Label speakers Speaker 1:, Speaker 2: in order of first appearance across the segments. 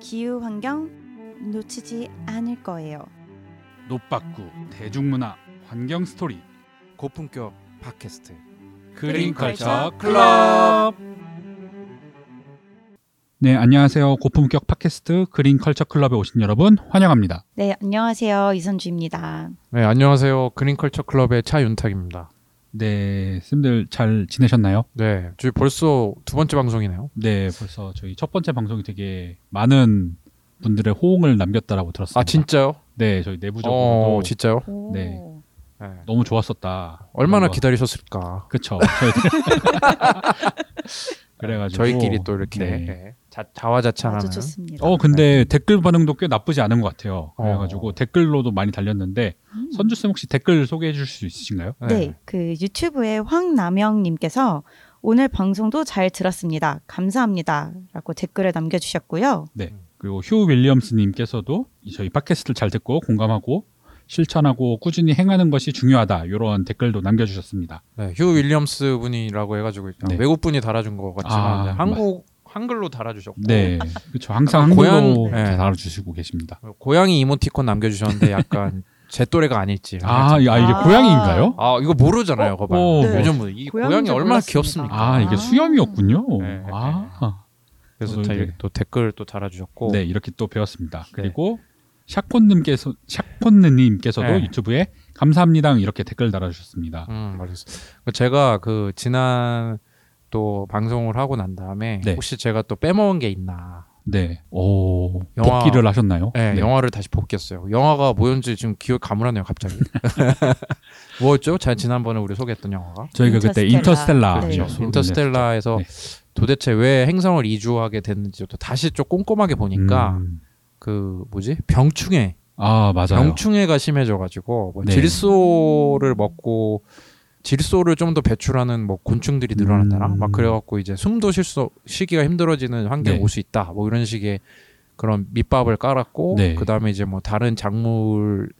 Speaker 1: 기후 환경 놓치지 않을 거예요.
Speaker 2: 노빠꾸 대중문화 환경 스토리.
Speaker 3: 고품격 팟캐스트.
Speaker 2: 그린컬처 클럽. 네 안녕하세요. 고품격 팟캐스트 그린컬처 클럽에 오신 여러분 환영합니다.
Speaker 1: 네, 안녕하세요. 이선주입니다.
Speaker 3: 네 안녕하세요. 그린컬처 클럽의 차윤탁입니다
Speaker 2: 네 쌤들 잘 지내셨나요?
Speaker 3: 네 저희 벌써 두 번째 방송이네요
Speaker 2: 네 벌써 저희 첫 번째 방송이 되게 많은 분들의 호응을 남겼다라고 들었습니다
Speaker 3: 아 진짜요?
Speaker 2: 네 저희 내부적으로도
Speaker 3: 어 진짜요?
Speaker 1: 오.
Speaker 2: 네.
Speaker 3: 네.
Speaker 2: 너무 좋았었다
Speaker 3: 얼마나
Speaker 2: 거.
Speaker 3: 기다리셨을까
Speaker 2: 그쵸 그래가지고
Speaker 3: 저희끼리 또 이렇게
Speaker 2: 네.
Speaker 3: 네. 자, 자화자찬하는
Speaker 1: 아주 좋습니다.
Speaker 2: 어 근데 댓글 반응도 꽤 나쁘지 않은 것 같아요. 그래가지고
Speaker 3: 어.
Speaker 2: 댓글로도 많이 달렸는데
Speaker 1: 음.
Speaker 2: 선주 쌤 혹시 댓글 소개해 주실 수 있으신가요?
Speaker 1: 네, 그 유튜브의 황남영님께서 오늘 방송도 잘 들었습니다. 감사합니다라고 댓글을 남겨주셨고요.
Speaker 2: 그리고 휴 윌리엄스님께서도 이 저희 팟캐스트를 잘 듣고 공감하고 실천하고 꾸준히 행하는 것이 중요하다 이런 댓글도 남겨주셨습니다.
Speaker 3: 네, 휴 윌리엄스 분이라고 해가지고
Speaker 2: 네.
Speaker 3: 외국 분이 달아준 것 같지만
Speaker 2: 아,
Speaker 3: 네, 한국 한글로 달아주셨고
Speaker 2: 네, 그렇죠. 항상
Speaker 3: 아,
Speaker 2: 한글로
Speaker 3: 고향-
Speaker 2: 이렇게
Speaker 3: 네.
Speaker 2: 달아주시고 계십니다.
Speaker 3: 고양이 이모티콘 남겨주셨는데 약간 제 또래가 아닐지
Speaker 2: 아, 이- 아 이게
Speaker 1: 아.
Speaker 2: 고양이인가요?
Speaker 3: 아 이거 모르잖아요, 거봐.
Speaker 2: 어,
Speaker 1: 네.
Speaker 3: 요즘 뭐이
Speaker 1: 고양이 줄
Speaker 3: 얼마나
Speaker 1: 몰랐습니다.
Speaker 3: 귀엽습니까?
Speaker 2: 아 이게
Speaker 1: 아.
Speaker 2: 수염이었군요.
Speaker 3: 네.
Speaker 2: 아,
Speaker 3: 그래서 자,
Speaker 2: 이제-
Speaker 3: 또 댓글 또 달아주셨고.
Speaker 2: 네 이렇게 또 배웠습니다. 그리고 샤콘님께서 샤콘느님께서도
Speaker 3: 네.
Speaker 2: 유튜브에 감사합니다 이렇게 댓글 달아주셨습니다.
Speaker 3: 음 맞았어. 제가 그 지난 또 방송을 하고 난 다음에
Speaker 2: 네.
Speaker 3: 혹시 제가 또 빼먹은 게 있나?
Speaker 2: 네, 오
Speaker 3: 영화-
Speaker 2: 복귀를 하셨나요?
Speaker 3: 네, 영화를 다시 복귀했어요. 영화가 뭐였는지 지금 기억 가물하네요, 갑자기. 뭐였죠? 자, 지난번에 우리 소개했던 영화가
Speaker 2: 저희가 그때
Speaker 1: 인터스텔라.
Speaker 2: 인터스텔라
Speaker 1: 네.
Speaker 2: 죠.
Speaker 3: 그렇죠. 인터스텔라에서
Speaker 2: 네.
Speaker 3: 도대체 왜 행성을 이주하게 됐는지 또 다시 좀 꼼꼼하게 보니까
Speaker 2: 음,
Speaker 3: 그 뭐지 병충해
Speaker 2: 아 맞아요.
Speaker 3: 병충해가 심해져 가지고 뭐
Speaker 2: 네.
Speaker 3: 질소를 먹고 질소를 좀 더 배출하는 뭐 곤충들이 늘어난다나
Speaker 2: 음.
Speaker 3: 막 그래갖고 이제 숨도 쉴수 쉬기가 힘들어지는 환경이
Speaker 2: 네.
Speaker 3: 올수 있다 뭐 이런 식의 그런 밑밥을 깔았고
Speaker 2: 네.
Speaker 3: 그 다음에 이제 뭐 다른 작물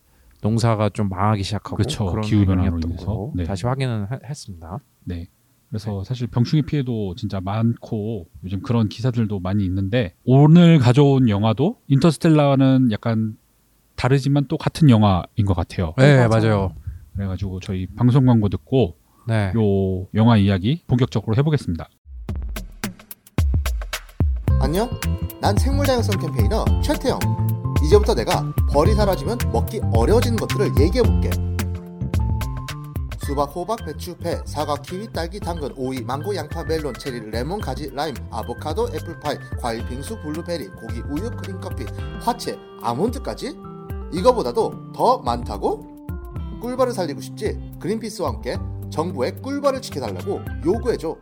Speaker 3: 농사가 좀 망하기 시작하고
Speaker 2: 그쵸.
Speaker 3: 그런
Speaker 2: 기후 변화로
Speaker 3: 배경이었던
Speaker 2: 인해서. 네.
Speaker 3: 다시 확인은 하- 했습니다.
Speaker 2: 네. 그래서 사실 병충해 피해도 진짜 많고 요즘 그런 기사들도 많이 있는데 오늘 가져온 영화도 인터스텔라는 약간 다르지만 또 같은 영화인 것 같아요.
Speaker 3: 네,
Speaker 1: 맞아요.
Speaker 3: 맞아요.
Speaker 2: 그래가지고 저희 방송 광고 듣고
Speaker 3: 네.
Speaker 2: 요 영화 이야기 본격적으로 해보겠습니다.
Speaker 4: 안녕? 난 생물다양성 캠페이너 최태영. 이제부터 내가 벌이 사라지면 먹기 어려워지는 것들을 얘기해볼게. 수박, 호박, 배추, 배, 사과, 키위, 딸기, 당근, 오이, 망고, 양파, 멜론, 체리, 레몬, 가지, 라임, 아보카도, 애플파이, 과일, 빙수, 블루베리, 고기, 우유, 크림, 커피, 화채, 아몬드까지? 이거보다도 더 많다고? 꿀벌을 살리고 싶지? 그린피스와 함께 정부의 꿀벌을 지켜달라고 요구해줘.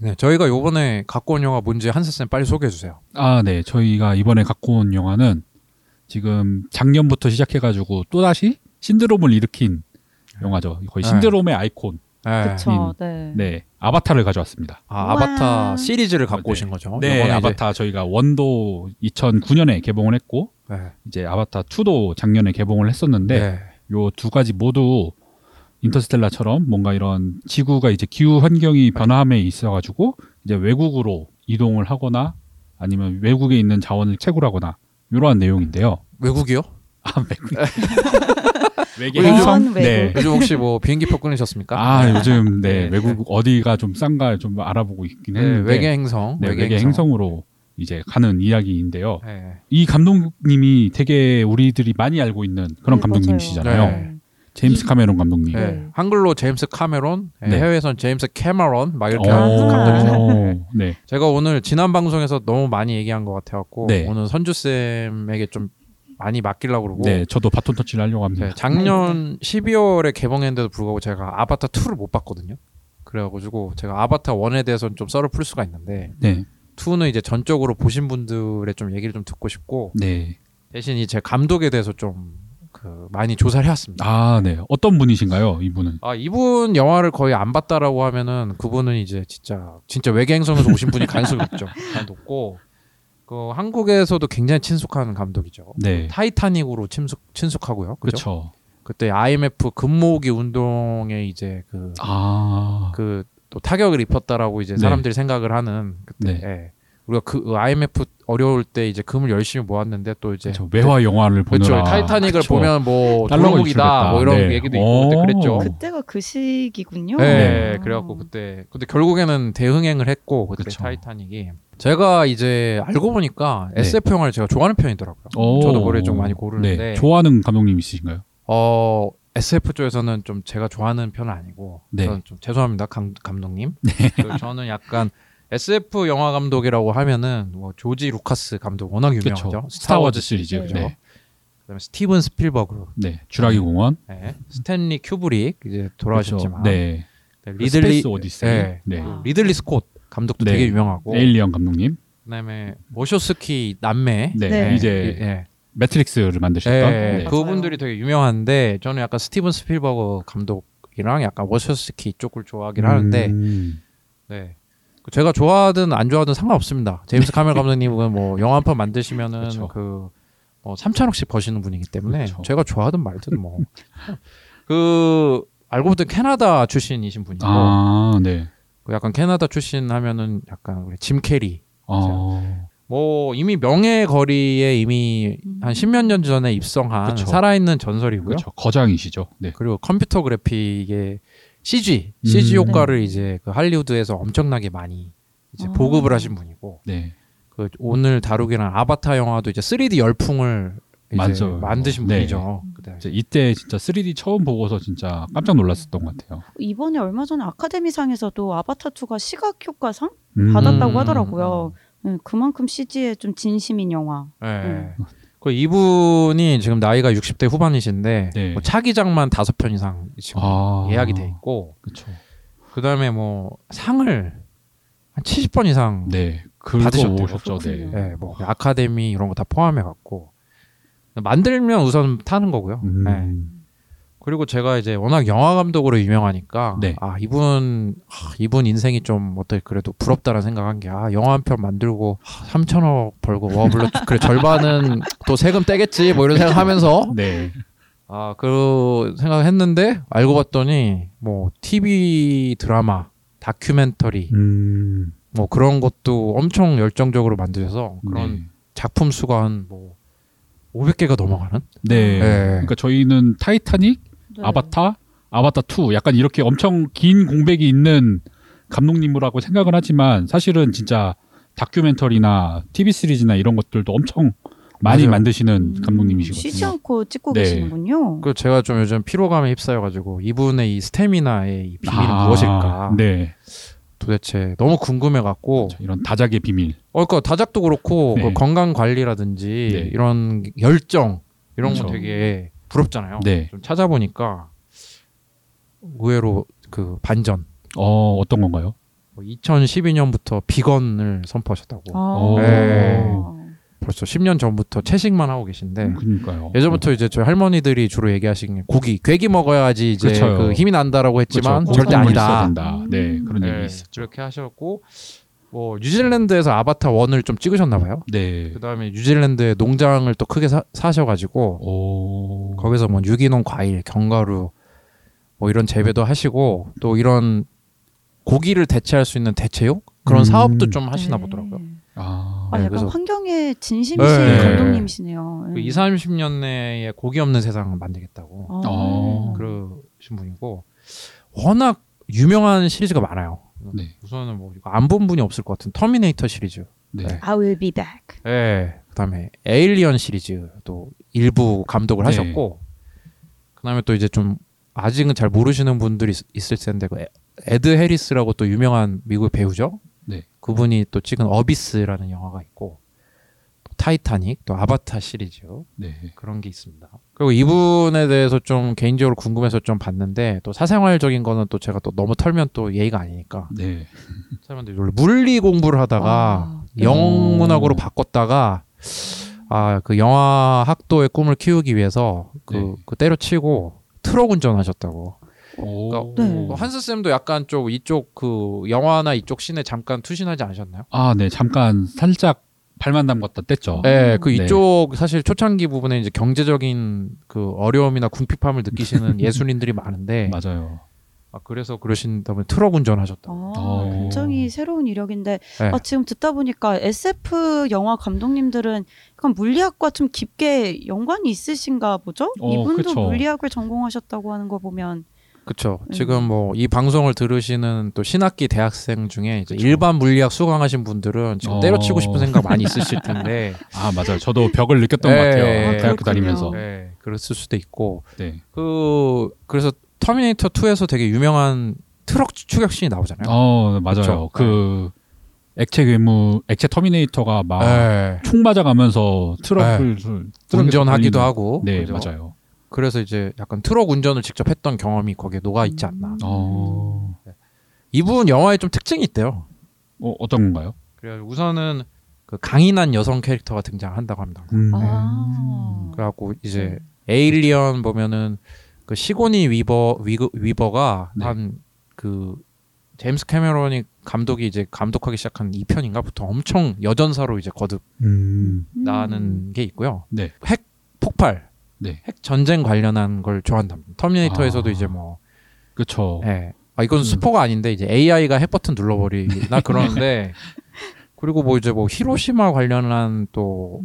Speaker 3: 네, 저희가 요번에 갖고 온 영화 뭔지 한세쌤 빨리 소개해 주세요.
Speaker 2: 아, 네. 저희가 이번에 갖고 온 영화는 지금 작년부터 시작해가지고 또다시 신드롬을 일으킨 영화죠. 거의
Speaker 3: 네.
Speaker 2: 신드롬의 아이콘.
Speaker 3: 네.
Speaker 1: 그렇죠. 네.
Speaker 2: 네. 아바타를 가져왔습니다.
Speaker 3: 아. 아바타 시리즈를 갖고
Speaker 2: 네.
Speaker 3: 오신 거죠?
Speaker 2: 네. 아바타 저희가 원도 2009년에 개봉을 했고,
Speaker 3: 네.
Speaker 2: 이제 아바타 2도 작년에 개봉을 했었는데,
Speaker 3: 네.
Speaker 2: 요두 가지 모두 인터스텔라처럼 뭔가 이런 지구가 이제 기후 환경이 변화함에 있어가지고 이제 외국으로 이동을 하거나 아니면 외국에 있는 자원을 채굴하거나 이러한 내용인데요.
Speaker 3: 외국이요?
Speaker 2: 아 외국 외계 행성
Speaker 1: 외국.
Speaker 2: 네.
Speaker 3: 요즘 혹시 뭐 비행기 표 끊으셨습니까?
Speaker 2: 아 요즘 네,
Speaker 3: 네.
Speaker 2: 외국 어디가 좀 싼가 좀 알아보고 있긴
Speaker 3: 네,
Speaker 2: 했는데
Speaker 3: 외계 행성.
Speaker 2: 네, 외계 행성 으로 이제 가는 이야기인데요.
Speaker 3: 네.
Speaker 2: 이 감독님이 되게 우리들이 많이 알고 있는 그런
Speaker 1: 네,
Speaker 2: 감독님이시잖아요.
Speaker 3: 네.
Speaker 2: 제임스 카메론 감독님.
Speaker 3: 네.
Speaker 1: 네.
Speaker 3: 한글로 제임스 카메론, 네,
Speaker 2: 네.
Speaker 3: 해외에선 제임스 캐머런 막 이렇게
Speaker 2: 오,
Speaker 3: 하는 감독이죠.
Speaker 2: 네.
Speaker 3: 제가 오늘 지난 방송에서 너무 많이 얘기한 것 같아갖고
Speaker 2: 네.
Speaker 3: 오늘 선주 쌤에게 좀 많이 맡기려고 그러고
Speaker 2: 네, 저도 바톤 터치를 하려고 합니다.
Speaker 3: 네, 작년 12월에 개봉했는데도 불구하고 제가 아바타 2를 못 봤거든요. 그래가지고 제가 아바타 1에 대해서는 좀 썰을 풀 수가 있는데
Speaker 2: 네,
Speaker 3: 2는 이제 전적으로 보신 분들의 좀 얘기를 좀 듣고 싶고
Speaker 2: 네.
Speaker 3: 대신 이제 감독에 대해서 좀 그 많이 조사를 해왔습니다.
Speaker 2: 아, 네. 어떤 분이신가요, 이분은?
Speaker 3: 아 이분 영화를 거의 안 봤다라고 하면은 그분은 이제 진짜 진짜 외계 행성에서 오신 분이 가능성이 높죠. 높고 그 한국에서도 굉장히 친숙한 감독이죠.
Speaker 2: 네.
Speaker 3: 타이타닉으로 친숙 친숙하고요.
Speaker 2: 그렇죠.
Speaker 3: 그때 IMF 금모으기 운동에 이제 그
Speaker 2: 아,
Speaker 3: 그 또 타격을 입혔다라고 이제
Speaker 2: 네.
Speaker 3: 사람들이 생각을 하는 그때
Speaker 2: 네.
Speaker 3: 예. 우리가 그 IMF 어려울 때 이제 금을 열심히 모았는데 또 이제
Speaker 2: 저 외화 영화를
Speaker 3: 그렇죠.
Speaker 2: 보느라
Speaker 3: 타이타닉을
Speaker 2: 그쵸.
Speaker 3: 보면 뭐
Speaker 2: 유출됐다.
Speaker 3: 뭐 이런
Speaker 2: 네.
Speaker 3: 얘기도 있고 그때
Speaker 2: 오.
Speaker 3: 그랬죠.
Speaker 1: 그때가 그 시기군요.
Speaker 3: 네,
Speaker 1: 어.
Speaker 3: 그래갖고 그때 근데 결국에는 대흥행을 했고 그때
Speaker 2: 그쵸.
Speaker 3: 타이타닉이 제가 이제 알고 보니까
Speaker 2: 네.
Speaker 3: SF 영화를 제가 좋아하는 편이더라고요.
Speaker 2: 오.
Speaker 3: 저도 노래 좀 많이 고르는데
Speaker 2: 네. 좋아하는 감독님 있으신가요?
Speaker 3: 어 SF 쪽에서는 좀 제가 좋아하는 편은 아니고
Speaker 2: 네.
Speaker 3: 저는 좀 죄송합니다 감, 감독님. 그 저는 약간 SF 영화 감독이라고 하면은 뭐 조지 루카스 감독 워낙 유명하죠.
Speaker 2: 그쵸.
Speaker 3: 스타워즈
Speaker 2: 시리즈.
Speaker 3: 시리즈죠.
Speaker 2: 네.
Speaker 3: 그다음에 스티븐 스필버그,
Speaker 2: 네. 주라기 공원.
Speaker 3: 네. 스탠리 큐브릭 이제 돌아가셨지만.
Speaker 2: 네.
Speaker 3: 네,
Speaker 2: 그
Speaker 3: 리들리
Speaker 2: 스페이스 오디세이.
Speaker 3: 네.
Speaker 2: 네.
Speaker 1: 아.
Speaker 3: 리들리 스콧 감독도
Speaker 2: 네.
Speaker 3: 되게 유명하고
Speaker 2: 에일리언 감독님.
Speaker 3: 그다음에 워쇼스키 남매
Speaker 2: 네.
Speaker 1: 네.
Speaker 2: 이제
Speaker 3: 예.
Speaker 2: 매트릭스를 만드셨던.
Speaker 3: 예,
Speaker 2: 네.
Speaker 3: 그분들이 되게 유명한데 저는 약간 스티븐 스필버그 감독이랑 약간 워쇼스키 쪽을 좋아하긴 하는데
Speaker 2: 음.
Speaker 3: 네. 그 제가 좋아하든 안 좋아하든 상관없습니다. 제임스 카메론 감독님은 뭐 영화 한 편 만드시면은
Speaker 2: 그쵸.
Speaker 3: 그뭐 3천억씩 버시는 분이기 때문에
Speaker 2: 그쵸.
Speaker 3: 제가 좋아하든 말든 뭐 그 알고 보니 캐나다 출신이신 분이고
Speaker 2: 아, 네.
Speaker 3: 그 약간 캐나다 출신 하면은 약간 우리 짐 캐리
Speaker 2: 어.
Speaker 3: 뭐 이미 명예 거리에 이미 한 십몇 년 전에 입성한
Speaker 2: 그쵸.
Speaker 3: 살아있는 전설이고요.
Speaker 2: 그렇죠. 거장이시죠. 네.
Speaker 3: 그리고 컴퓨터 그래픽의 CG, CG
Speaker 2: 음.
Speaker 3: 효과를 이제 그 할리우드에서 엄청나게 많이 이제
Speaker 1: 아.
Speaker 3: 보급을 하신 분이고
Speaker 2: 네.
Speaker 3: 그 오늘 다루기는 아바타 영화도 이제 3D 열풍을 이제. 만드신
Speaker 2: 네.
Speaker 3: 분이죠.
Speaker 2: 이제 이때 진짜 3D 처음 보고서 진짜 깜짝 놀랐었던 것 같아요.
Speaker 1: 이번에 얼마 전에 아카데미상에서도 아바타 2가 시각 효과상
Speaker 2: 음.
Speaker 1: 받았다고
Speaker 3: 음.
Speaker 1: 하더라고요. 네, 그만큼 CG에 좀 진심인 영화.
Speaker 3: 네.
Speaker 1: 음.
Speaker 3: 그 이분이 지금 나이가 60대 후반이신데
Speaker 2: 네.
Speaker 3: 뭐 차기작만 다섯 편 이상 지금
Speaker 2: 아.
Speaker 3: 예약이 돼 있고
Speaker 2: 그렇죠.
Speaker 3: 그다음에 뭐 상을 한 70번 이상
Speaker 2: 네.
Speaker 3: 받으셨대요.
Speaker 2: 오셨죠. 네.
Speaker 3: 예, 뭐 아카데미 이런 거 다 포함해 갖고 만들면 우선 타는 거고요.
Speaker 2: 음.
Speaker 3: 예. 그리고 제가 이제 워낙 영화 감독으로 유명하니까
Speaker 2: 네.
Speaker 3: 아 이분 아, 이분 인생이 좀 어때 그래도 부럽다라는 생각한 게 아 영화 한 편 만들고 아, 3천억 벌고 와 물론 그래 절반은 또 세금 떼겠지 뭐 이런 생각하면서
Speaker 2: 네.
Speaker 3: 아 그 생각했는데 알고 봤더니 뭐 TV 드라마 다큐멘터리
Speaker 2: 음.
Speaker 3: 뭐 그런 것도 엄청 열정적으로 만드셔서 그런
Speaker 2: 네.
Speaker 3: 작품 수가 한뭐 500개가 넘어가는
Speaker 2: 네.
Speaker 3: 네.
Speaker 2: 그러니까 저희는 타이타닉,
Speaker 1: 네.
Speaker 2: 아바타, 아바타 2 약간 이렇게 엄청 긴 공백이 있는 감독님이라고 생각을 하지만 사실은 진짜 다큐멘터리나 TV 시리즈나 이런 것들도 엄청 많이
Speaker 3: 맞아요.
Speaker 2: 만드시는
Speaker 1: 음, 쉬지
Speaker 2: 감독님이시거든요.
Speaker 1: 않고 찍고
Speaker 2: 네.
Speaker 1: 계시는군요.
Speaker 3: 그 제가 좀 요즘 피로감에 휩싸여가지고 이분의 이 스태미나의 이 비밀은
Speaker 2: 아,
Speaker 3: 무엇일까
Speaker 2: 네.
Speaker 3: 도대체 너무 궁금해갖고
Speaker 2: 자, 이런 다작의 비밀.
Speaker 3: 어 그러니까 다작도 그렇고
Speaker 2: 네.
Speaker 3: 그 건강 관리라든지
Speaker 2: 네.
Speaker 3: 이런 열정 이런 거
Speaker 2: 그렇죠.
Speaker 3: 되게 부럽잖아요.
Speaker 2: 네.
Speaker 3: 좀 찾아보니까 의외로 그 반전
Speaker 2: 어, 어떤 건가요?
Speaker 3: 뭐 2012년부터 비건을 선포하셨다고
Speaker 1: 아.
Speaker 3: 네. 벌써 10년 전부터 채식만 하고 계신데
Speaker 2: 그러니까요.
Speaker 3: 예전부터 이제 저희 할머니들이 주로 얘기하시는 게 고기, 괴기 먹어야지 이제
Speaker 2: 그렇죠.
Speaker 3: 그 힘이 난다라고 했지만
Speaker 2: 그렇죠.
Speaker 3: 절대 아니다.
Speaker 2: 네, 그런
Speaker 3: 네,
Speaker 2: 얘기 있었죠.
Speaker 3: 그렇게 하셨고 뭐 뉴질랜드에서 아바타 1을 좀 찍으셨나 봐요.
Speaker 2: 네.
Speaker 3: 그다음에 뉴질랜드에 농장을 또 크게 사, 사셔가지고
Speaker 2: 오.
Speaker 3: 거기서 뭐 유기농 과일, 견과류 뭐 이런 재배도 하시고 또 이런 고기를 대체할 수 있는 대체육 그런
Speaker 2: 음.
Speaker 3: 사업도 좀 하시나 보더라고요.
Speaker 2: 아.
Speaker 1: 아,
Speaker 3: 네,
Speaker 1: 약간
Speaker 3: 그래서-
Speaker 1: 환경에 진심이신
Speaker 3: 네.
Speaker 1: 감독님이시네요.
Speaker 3: 그
Speaker 1: 네.
Speaker 3: 2, 30년 내에 고기 없는 세상을 만들겠다고
Speaker 1: 아.
Speaker 2: 어.
Speaker 3: 그러신 분이고 워낙 유명한 시리즈가 많아요.
Speaker 2: 네.
Speaker 3: 우선은 뭐 이거 안본 분이 없을 것 같은 터미네이터 시리즈.
Speaker 2: 네.
Speaker 3: 네.
Speaker 1: I will be back.
Speaker 3: 예. 그다음에 에일리언 시리즈도 일부 감독을
Speaker 2: 네.
Speaker 3: 하셨고 그다음에 또 이제 좀 아직은 잘 모르시는 분들이 있- 있을 텐데 그 에- 에드 해리스라고 또 유명한 미국 배우죠.
Speaker 2: 네.
Speaker 3: 그분이 또 찍은 어비스라는 영화가 있고 또 타이타닉, 또 아바타 시리즈
Speaker 2: 네.
Speaker 3: 그런 게 있습니다. 그리고 이분에 대해서 좀 개인적으로 궁금해서 좀 봤는데 또 사생활적인 거는 또 제가 또 너무 털면 또 예의가 아니니까
Speaker 2: 네.
Speaker 3: 사람들이 원래 물리 공부를 하다가
Speaker 1: 와.
Speaker 3: 영문학으로
Speaker 2: 오.
Speaker 3: 바꿨다가 아 그 영화 학도의 꿈을 키우기 위해서 그,
Speaker 2: 네.
Speaker 3: 그 때려치고 트럭 운전하셨다고.
Speaker 2: 오.
Speaker 3: 그러니까
Speaker 1: 네.
Speaker 3: 그 한스 쌤도 약간 좀 이쪽 그 영화나 이쪽 씬에 잠깐 투신하지 않으셨나요?
Speaker 2: 아, 네. 잠깐 살짝 발만 담갔다 뗐죠.
Speaker 3: 네, 그
Speaker 2: 네.
Speaker 3: 이쪽 사실 초창기 부분에 이제 경제적인 그 어려움이나 궁핍함을 느끼시는 예술인들이 많은데
Speaker 2: 맞아요.
Speaker 3: 아, 그래서 그러신다면 트럭 운전하셨다.
Speaker 1: 아,
Speaker 2: 어.
Speaker 1: 굉장히 새로운 이력인데
Speaker 3: 네.
Speaker 1: 아, 지금 듣다 보니까 SF 영화 감독님들은 약간 물리학과 좀 깊게 연관이 있으신가 보죠?
Speaker 2: 어,
Speaker 1: 이분도
Speaker 2: 그쵸.
Speaker 1: 물리학을 전공하셨다고 하는 거 보면
Speaker 3: 그렇죠.
Speaker 1: 음.
Speaker 3: 지금 뭐 이 방송을 들으시는 또 신학기 대학생 중에 이제 일반 물리학 수강하신 분들은 지금
Speaker 2: 어.
Speaker 3: 때려치고 싶은 생각 많이 있으실 텐데
Speaker 2: 아 맞아요. 저도 벽을 느꼈던
Speaker 3: 네.
Speaker 2: 것 같아요.
Speaker 3: 아,
Speaker 2: 대학교
Speaker 1: 그렇군요.
Speaker 2: 다니면서.
Speaker 3: 네, 그랬을 수도 있고
Speaker 2: 네.
Speaker 3: 그 그래서 터미네이터 2에서 되게 유명한 트럭 추격신이 나오잖아요.
Speaker 2: 어 맞아요.
Speaker 3: 그쵸.
Speaker 2: 그 액체 괴물, 액체 터미네이터가 막 총
Speaker 3: 네.
Speaker 2: 맞아가면서 트럭을 트럭에서
Speaker 3: 운전하기도 하고
Speaker 2: 네
Speaker 3: 그죠?
Speaker 2: 맞아요.
Speaker 3: 그래서 이제 약간 트럭 운전을 직접 했던 경험이 거기에 녹아 있지 않나.
Speaker 1: 음.
Speaker 2: 어,
Speaker 3: 이분 영화에 좀 특징이 있대요.
Speaker 2: 어 어떤 건가요?
Speaker 3: 그래서 우선은 그 강인한 여성 캐릭터가 등장한다고 합니다.
Speaker 2: 음.
Speaker 1: 아.
Speaker 3: 그래갖고 이제 에일리언 보면은 그 시고니 위버 위그, 위버가
Speaker 2: 네.
Speaker 3: 한그 제임스 카메론이 감독이 이제 감독하기 시작한 2편인가부터 엄청 여전사로 이제 거듭
Speaker 2: 음.
Speaker 1: 음.
Speaker 3: 나는 게 있고요.
Speaker 2: 네.
Speaker 3: 핵 폭발,
Speaker 2: 네.
Speaker 3: 핵 전쟁 관련한 걸 좋아한답니다. 터미네이터에서도
Speaker 2: 아.
Speaker 3: 이제 뭐,
Speaker 2: 그쵸.
Speaker 3: 예. 아 이건
Speaker 2: 음.
Speaker 3: 스포가 아닌데 이제 AI가 핵 버튼 눌러버리나 그러는데 그리고 뭐 이제 뭐 히로시마 관련한 또그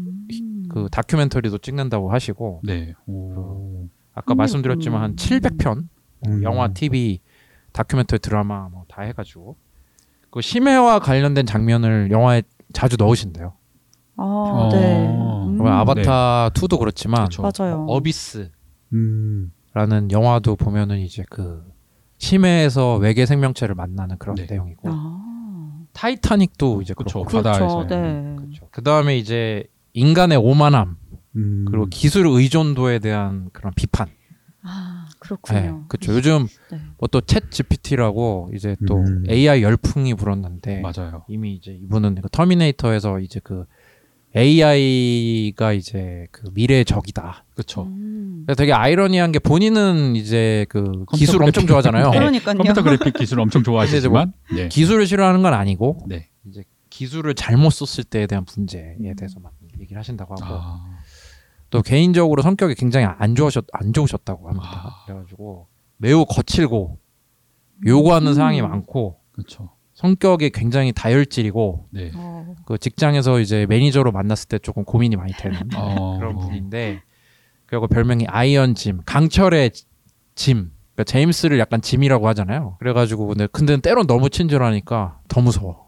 Speaker 1: 음.
Speaker 3: 다큐멘터리도 찍는다고 하시고
Speaker 2: 네. 오.
Speaker 3: 아까. 말씀드렸지만 한 700편
Speaker 2: 음.
Speaker 3: 영화, TV, 다큐멘터리, 드라마 뭐 다 해가지고 그 심해와 관련된 장면을 영화에 자주 넣으신대요.
Speaker 1: 아,
Speaker 2: 어.
Speaker 1: 네.
Speaker 2: 그러면
Speaker 3: 그러면 아바타 2도 그렇지만
Speaker 2: 그쵸.
Speaker 1: 맞아요.
Speaker 3: 어비스라는
Speaker 2: 음.
Speaker 3: 영화도 보면은 이제 그 심해에서 외계 생명체를 만나는 그런
Speaker 2: 네.
Speaker 3: 내용이고
Speaker 1: 아.
Speaker 3: 타이타닉도 이제
Speaker 2: 그쵸.
Speaker 3: 그렇고
Speaker 2: 바다에서.
Speaker 1: 그렇죠. 네.
Speaker 3: 그 다음에 이제 인간의 오만함
Speaker 2: 음.
Speaker 3: 그리고 기술 의존도에 대한 그런 비판.
Speaker 1: 아,
Speaker 3: 네,
Speaker 1: 그렇군요.
Speaker 3: 그렇죠. 요즘
Speaker 1: 네.
Speaker 3: 뭐또 챗 GPT라고 이제 또
Speaker 2: 음.
Speaker 3: AI 열풍이 불었는데
Speaker 2: 맞아요.
Speaker 3: 이미 이제 이분은 그 터미네이터에서 이제 그 AI가 이제 그 미래의 적이다.
Speaker 2: 그쵸.
Speaker 1: 음.
Speaker 3: 되게 아이러니한 게 본인은 이제 그 기술. 엄청 좋아하잖아요.
Speaker 2: 네.
Speaker 1: 그러니까요.
Speaker 2: 컴퓨터 그래픽 기술 엄청 좋아하시지만 네.
Speaker 3: 기술을 싫어하는 건 아니고
Speaker 2: 네.
Speaker 3: 이제 기술을 잘못 썼을 때에 대한 문제에 대해서만 얘기를 하신다고 하고
Speaker 2: 아.
Speaker 3: 또 개인적으로 성격이 굉장히 안 좋으셨 안 좋으셨다고 합니다.
Speaker 2: 아.
Speaker 3: 그래가지고 매우 거칠고 요구하는
Speaker 1: 음.
Speaker 3: 사항이 많고
Speaker 2: 그렇죠.
Speaker 3: 성격이 굉장히 다혈질이고
Speaker 2: 네.
Speaker 1: 어.
Speaker 3: 그 직장에서 이제 매니저로 만났을 때 조금 고민이 많이 되는
Speaker 2: 어.
Speaker 3: 그런 분인데 그리고 별명이 아이언 짐 강철의 짐 그러니까 제임스를 약간 짐이라고 하잖아요 그래가지고 근데 근데 때론 너무 친절하니까 더 무서워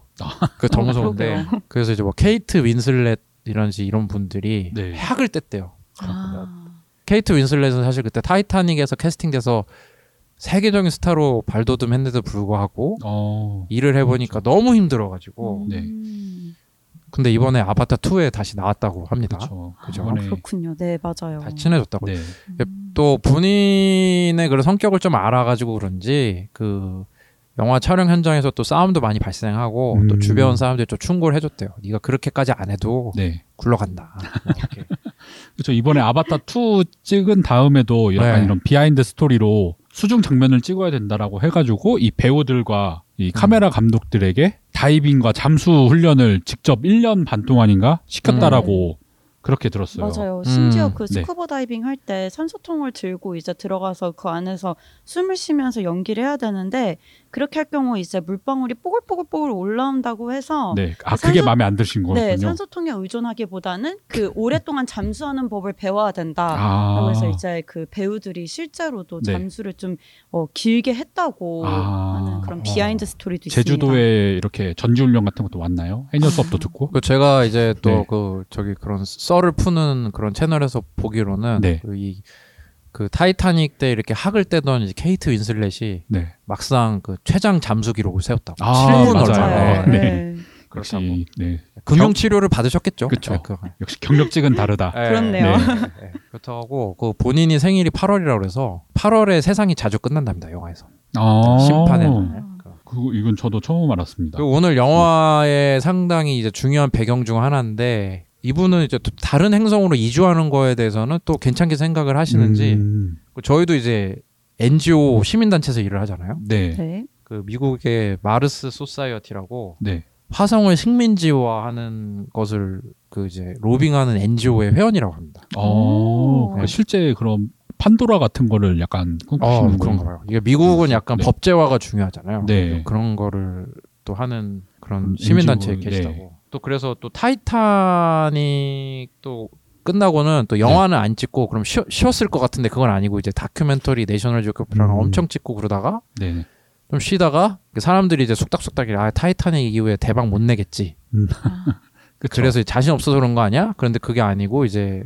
Speaker 3: 그더
Speaker 1: 어,
Speaker 3: 무서운데. 그래서 이제 뭐 케이트 윈슬렛 이런지 이런 분들이
Speaker 2: 네.
Speaker 3: 학을 뗐대요
Speaker 1: 아.
Speaker 3: 케이트 윈슬렛은 사실 그때 타이타닉에서 캐스팅돼서 세계적인 스타로 발돋움했는데도 불구하고
Speaker 2: 어.
Speaker 3: 일을 해보니까 너무 힘들어가지고
Speaker 2: 네.
Speaker 1: 음.
Speaker 3: 근데 이번에 아바타 2에 다시 나왔다고 합니다.
Speaker 2: 그렇죠.
Speaker 3: 그죠.
Speaker 1: 아, 그렇군요. 네, 맞아요.
Speaker 3: 다시 친해졌다고.
Speaker 2: 네.
Speaker 1: 음.
Speaker 3: 또 본인의 그런 성격을 좀 알아가지고 그런지 그 영화 촬영 현장에서 또 싸움도 많이 발생하고 또
Speaker 2: 음.
Speaker 3: 주변 사람들이 좀 충고를 해줬대요. 네가 그렇게까지 안 해도
Speaker 2: 네.
Speaker 3: 굴러간다. 뭐 이렇게.
Speaker 2: 그렇죠. 이번에 아바타 2 찍은 다음에도 약간
Speaker 3: 네.
Speaker 2: 이런 비하인드 스토리로 수중 장면을 찍어야 된다라고 해가지고 이 배우들과 이 카메라
Speaker 3: 음.
Speaker 2: 감독들에게 다이빙과 잠수 훈련을 직접 1년 반 동안인가 시켰다라고 그렇게 들었어요.
Speaker 1: 맞아요. 심지어
Speaker 3: 음,
Speaker 1: 그
Speaker 2: 네.
Speaker 1: 스쿠버 다이빙 할 때 산소통을 들고 이제 들어가서 그 안에서 숨을 쉬면서 연기를 해야 되는데 그렇게 할 경우 이제 물방울이 뽀글뽀글뽀글 올라온다고 해서
Speaker 2: 네.
Speaker 1: 아그
Speaker 2: 그게
Speaker 1: 산소-
Speaker 2: 마음에 안 드신 거군요.
Speaker 1: 네, 산소통에 의존하기보다는 그 오랫동안 잠수하는 법을 배워야 된다.
Speaker 2: 아.
Speaker 1: 그래서 이제 그 배우들이 실제로도
Speaker 2: 네.
Speaker 1: 잠수를 좀 어, 길게 했다고
Speaker 2: 아.
Speaker 1: 하는 그런
Speaker 3: 어.
Speaker 1: 비하인드 스토리도 있습니다.
Speaker 2: 제주도에 이렇게 전지훈련 같은 것도 왔나요? 해녀 수업도
Speaker 1: 아.
Speaker 2: 듣고.
Speaker 3: 그 제가 이제 또
Speaker 2: 네.
Speaker 3: 그 저기 그런 썰을 푸는 그런 채널에서 보기로는
Speaker 2: 네.
Speaker 3: 그, 이, 그 타이타닉 때 이렇게 학을 떼던 이제 케이트 윈슬렛이
Speaker 2: 네.
Speaker 3: 막상 그 최장 잠수 기록을 세웠다고.
Speaker 2: 아,
Speaker 3: 7분
Speaker 2: 맞아요.
Speaker 3: 얼마.
Speaker 1: 맞아요.
Speaker 2: 네.
Speaker 1: 네.
Speaker 3: 그렇다고.
Speaker 2: 역시 네.
Speaker 3: 금융 치료를 받으셨겠죠.
Speaker 2: 그쵸.
Speaker 3: 네, 그거.
Speaker 2: 역시 경력직은 다르다.
Speaker 3: 네,
Speaker 1: 그렇네요.
Speaker 3: 네, 네. 그렇다고 그 본인이 생일이 8월이라고 그래서 8월에 세상이 자주 끝난답니다 영화에서
Speaker 2: 아.
Speaker 3: 심판의 날.
Speaker 2: 그 이건 저도 처음 알았습니다.
Speaker 3: 오늘 영화의 상당히 이제 중요한 배경 중 하나인데 이분은 이제 또 다른 행성으로 이주하는 거에 대해서는 또 괜찮게 생각을 하시는지
Speaker 2: 음,
Speaker 3: 저희도 이제 NGO 시민단체에서 일을 하잖아요.
Speaker 2: 네. 네.
Speaker 1: 네.
Speaker 3: 그 미국의 Mars Society라고
Speaker 2: 네.
Speaker 3: 화성을 식민지화하는 것을 그 이제 로비하는 NGO의 회원이라고 합니다.
Speaker 2: 어,
Speaker 1: 오.
Speaker 2: 그 실제 그런 판도라 같은 거를 약간 꿈꾸시는
Speaker 3: 어,
Speaker 2: 분.
Speaker 3: 그런가 봐요. 이게 미국은 약간
Speaker 2: 네.
Speaker 3: 법제화가 중요하잖아요.
Speaker 2: 네.
Speaker 3: 그런 거를 또 하는 그런
Speaker 2: 음,
Speaker 3: 시민단체에
Speaker 2: NGO,
Speaker 3: 계시다고.
Speaker 2: 네.
Speaker 3: 또 그래서 또 타이타닉 또 끝나고는 또 영화는 안 찍고 그럼 쉬, 쉬었을 것 같은데 그건 아니고 이제 다큐멘터리 내셔널 지오그래픽이랑
Speaker 2: 음.
Speaker 3: 엄청 찍고 그러다가
Speaker 2: 네.
Speaker 3: 좀 쉬다가 그 사람들이 이제 속닥속닥이 아 타이타닉 이후에 대박 못 내겠지.
Speaker 2: 그쵸.
Speaker 3: 그래서 자신 없어서 그런 거 아니야? 그런데 그게 아니고 이제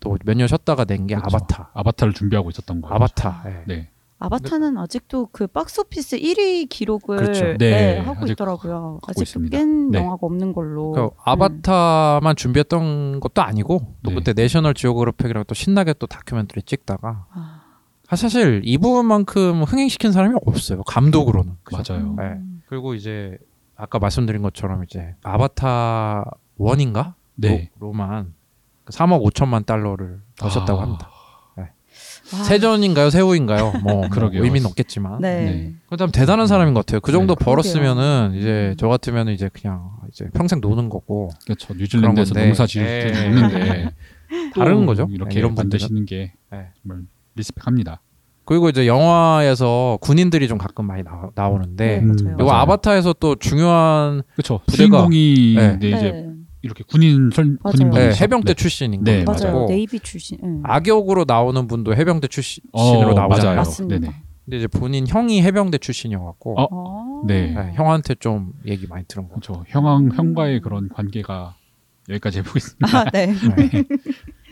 Speaker 3: 또 몇 년 쉬었다가 낸 게. 아바타.
Speaker 2: 아바타를 준비하고 있었던 거예요.
Speaker 3: 아바타. 예.
Speaker 2: 네.
Speaker 1: 아바타는 아직도 그 박스오피스 1위 기록을
Speaker 3: 그렇죠.
Speaker 1: 네,
Speaker 2: 네,
Speaker 1: 하고
Speaker 2: 아직
Speaker 1: 있더라고요. 아직도. 깬
Speaker 2: 네.
Speaker 1: 영화가 없는 걸로.
Speaker 3: 그 아바타만 준비했던 것도 아니고 또
Speaker 2: 네.
Speaker 3: 그때 내셔널 지오그래픽이랑 또 신나게 또 다큐멘터리 찍다가
Speaker 1: 아,
Speaker 3: 아, 사실 이분만큼 흥행시킨 사람이 없어요 감독으로는 그죠?
Speaker 2: 맞아요.
Speaker 3: 네. 그리고 이제 아까 말씀드린 것처럼 이제 아바타 one인가
Speaker 2: 네.
Speaker 3: 로, 만 3억 5천만 달러를 버셨다고
Speaker 2: 아,
Speaker 3: 합니다.
Speaker 1: 와.
Speaker 3: 세전인가요, 세후인가요? 뭐, 뭐
Speaker 2: 그러게요.
Speaker 3: 의미는 없겠지만.
Speaker 1: 네.
Speaker 2: 네.
Speaker 3: 그참 대단한 사람인 것 같아요. 그 정도
Speaker 2: 네,
Speaker 3: 벌었으면은 이제
Speaker 1: 음.
Speaker 3: 저 같으면 이제 그냥 이제 평생 노는 거고
Speaker 2: 그렇죠. 뉴질랜드에서. 농사 지을
Speaker 3: 예.
Speaker 2: 수 있는데
Speaker 3: 다른
Speaker 2: 또
Speaker 3: 거죠.
Speaker 2: 이렇게
Speaker 3: 네, 이런
Speaker 2: 만드시는 게
Speaker 3: 네.
Speaker 2: 정말 리스펙합니다.
Speaker 3: 그리고 이제 영화에서 군인들이 좀 가끔 많이 나, 나오는데
Speaker 1: 네,
Speaker 2: 음,
Speaker 1: 맞아요.
Speaker 3: 이거
Speaker 2: 맞아요.
Speaker 3: 아바타에서 또 중요한
Speaker 2: 그렇죠.
Speaker 3: 부대가-
Speaker 2: 주인공이
Speaker 3: 네.
Speaker 2: 네, 이제
Speaker 1: 네.
Speaker 2: 이렇게 군인 설. 군인
Speaker 3: 네. 해병대
Speaker 2: 네.
Speaker 3: 출신인
Speaker 2: 네,
Speaker 3: 거죠.
Speaker 1: 맞아요.
Speaker 2: 맞아요.
Speaker 1: 네이비 출신. 응.
Speaker 3: 악역으로 나오는 분도 해병대 출신으로
Speaker 2: 어,
Speaker 3: 나오잖아요.
Speaker 1: 맞습니다.
Speaker 2: 네네.
Speaker 3: 근데 이제 본인 형이 해병대 출신이어갖고
Speaker 2: 어?
Speaker 1: 어.
Speaker 2: 네.
Speaker 3: 네, 형한테 좀 얘기 많이 들은 거.
Speaker 2: 그렇죠. 형왕 형과의 그런 관계가 여기까지 해보겠습니다.
Speaker 1: 아, 네.
Speaker 3: 네.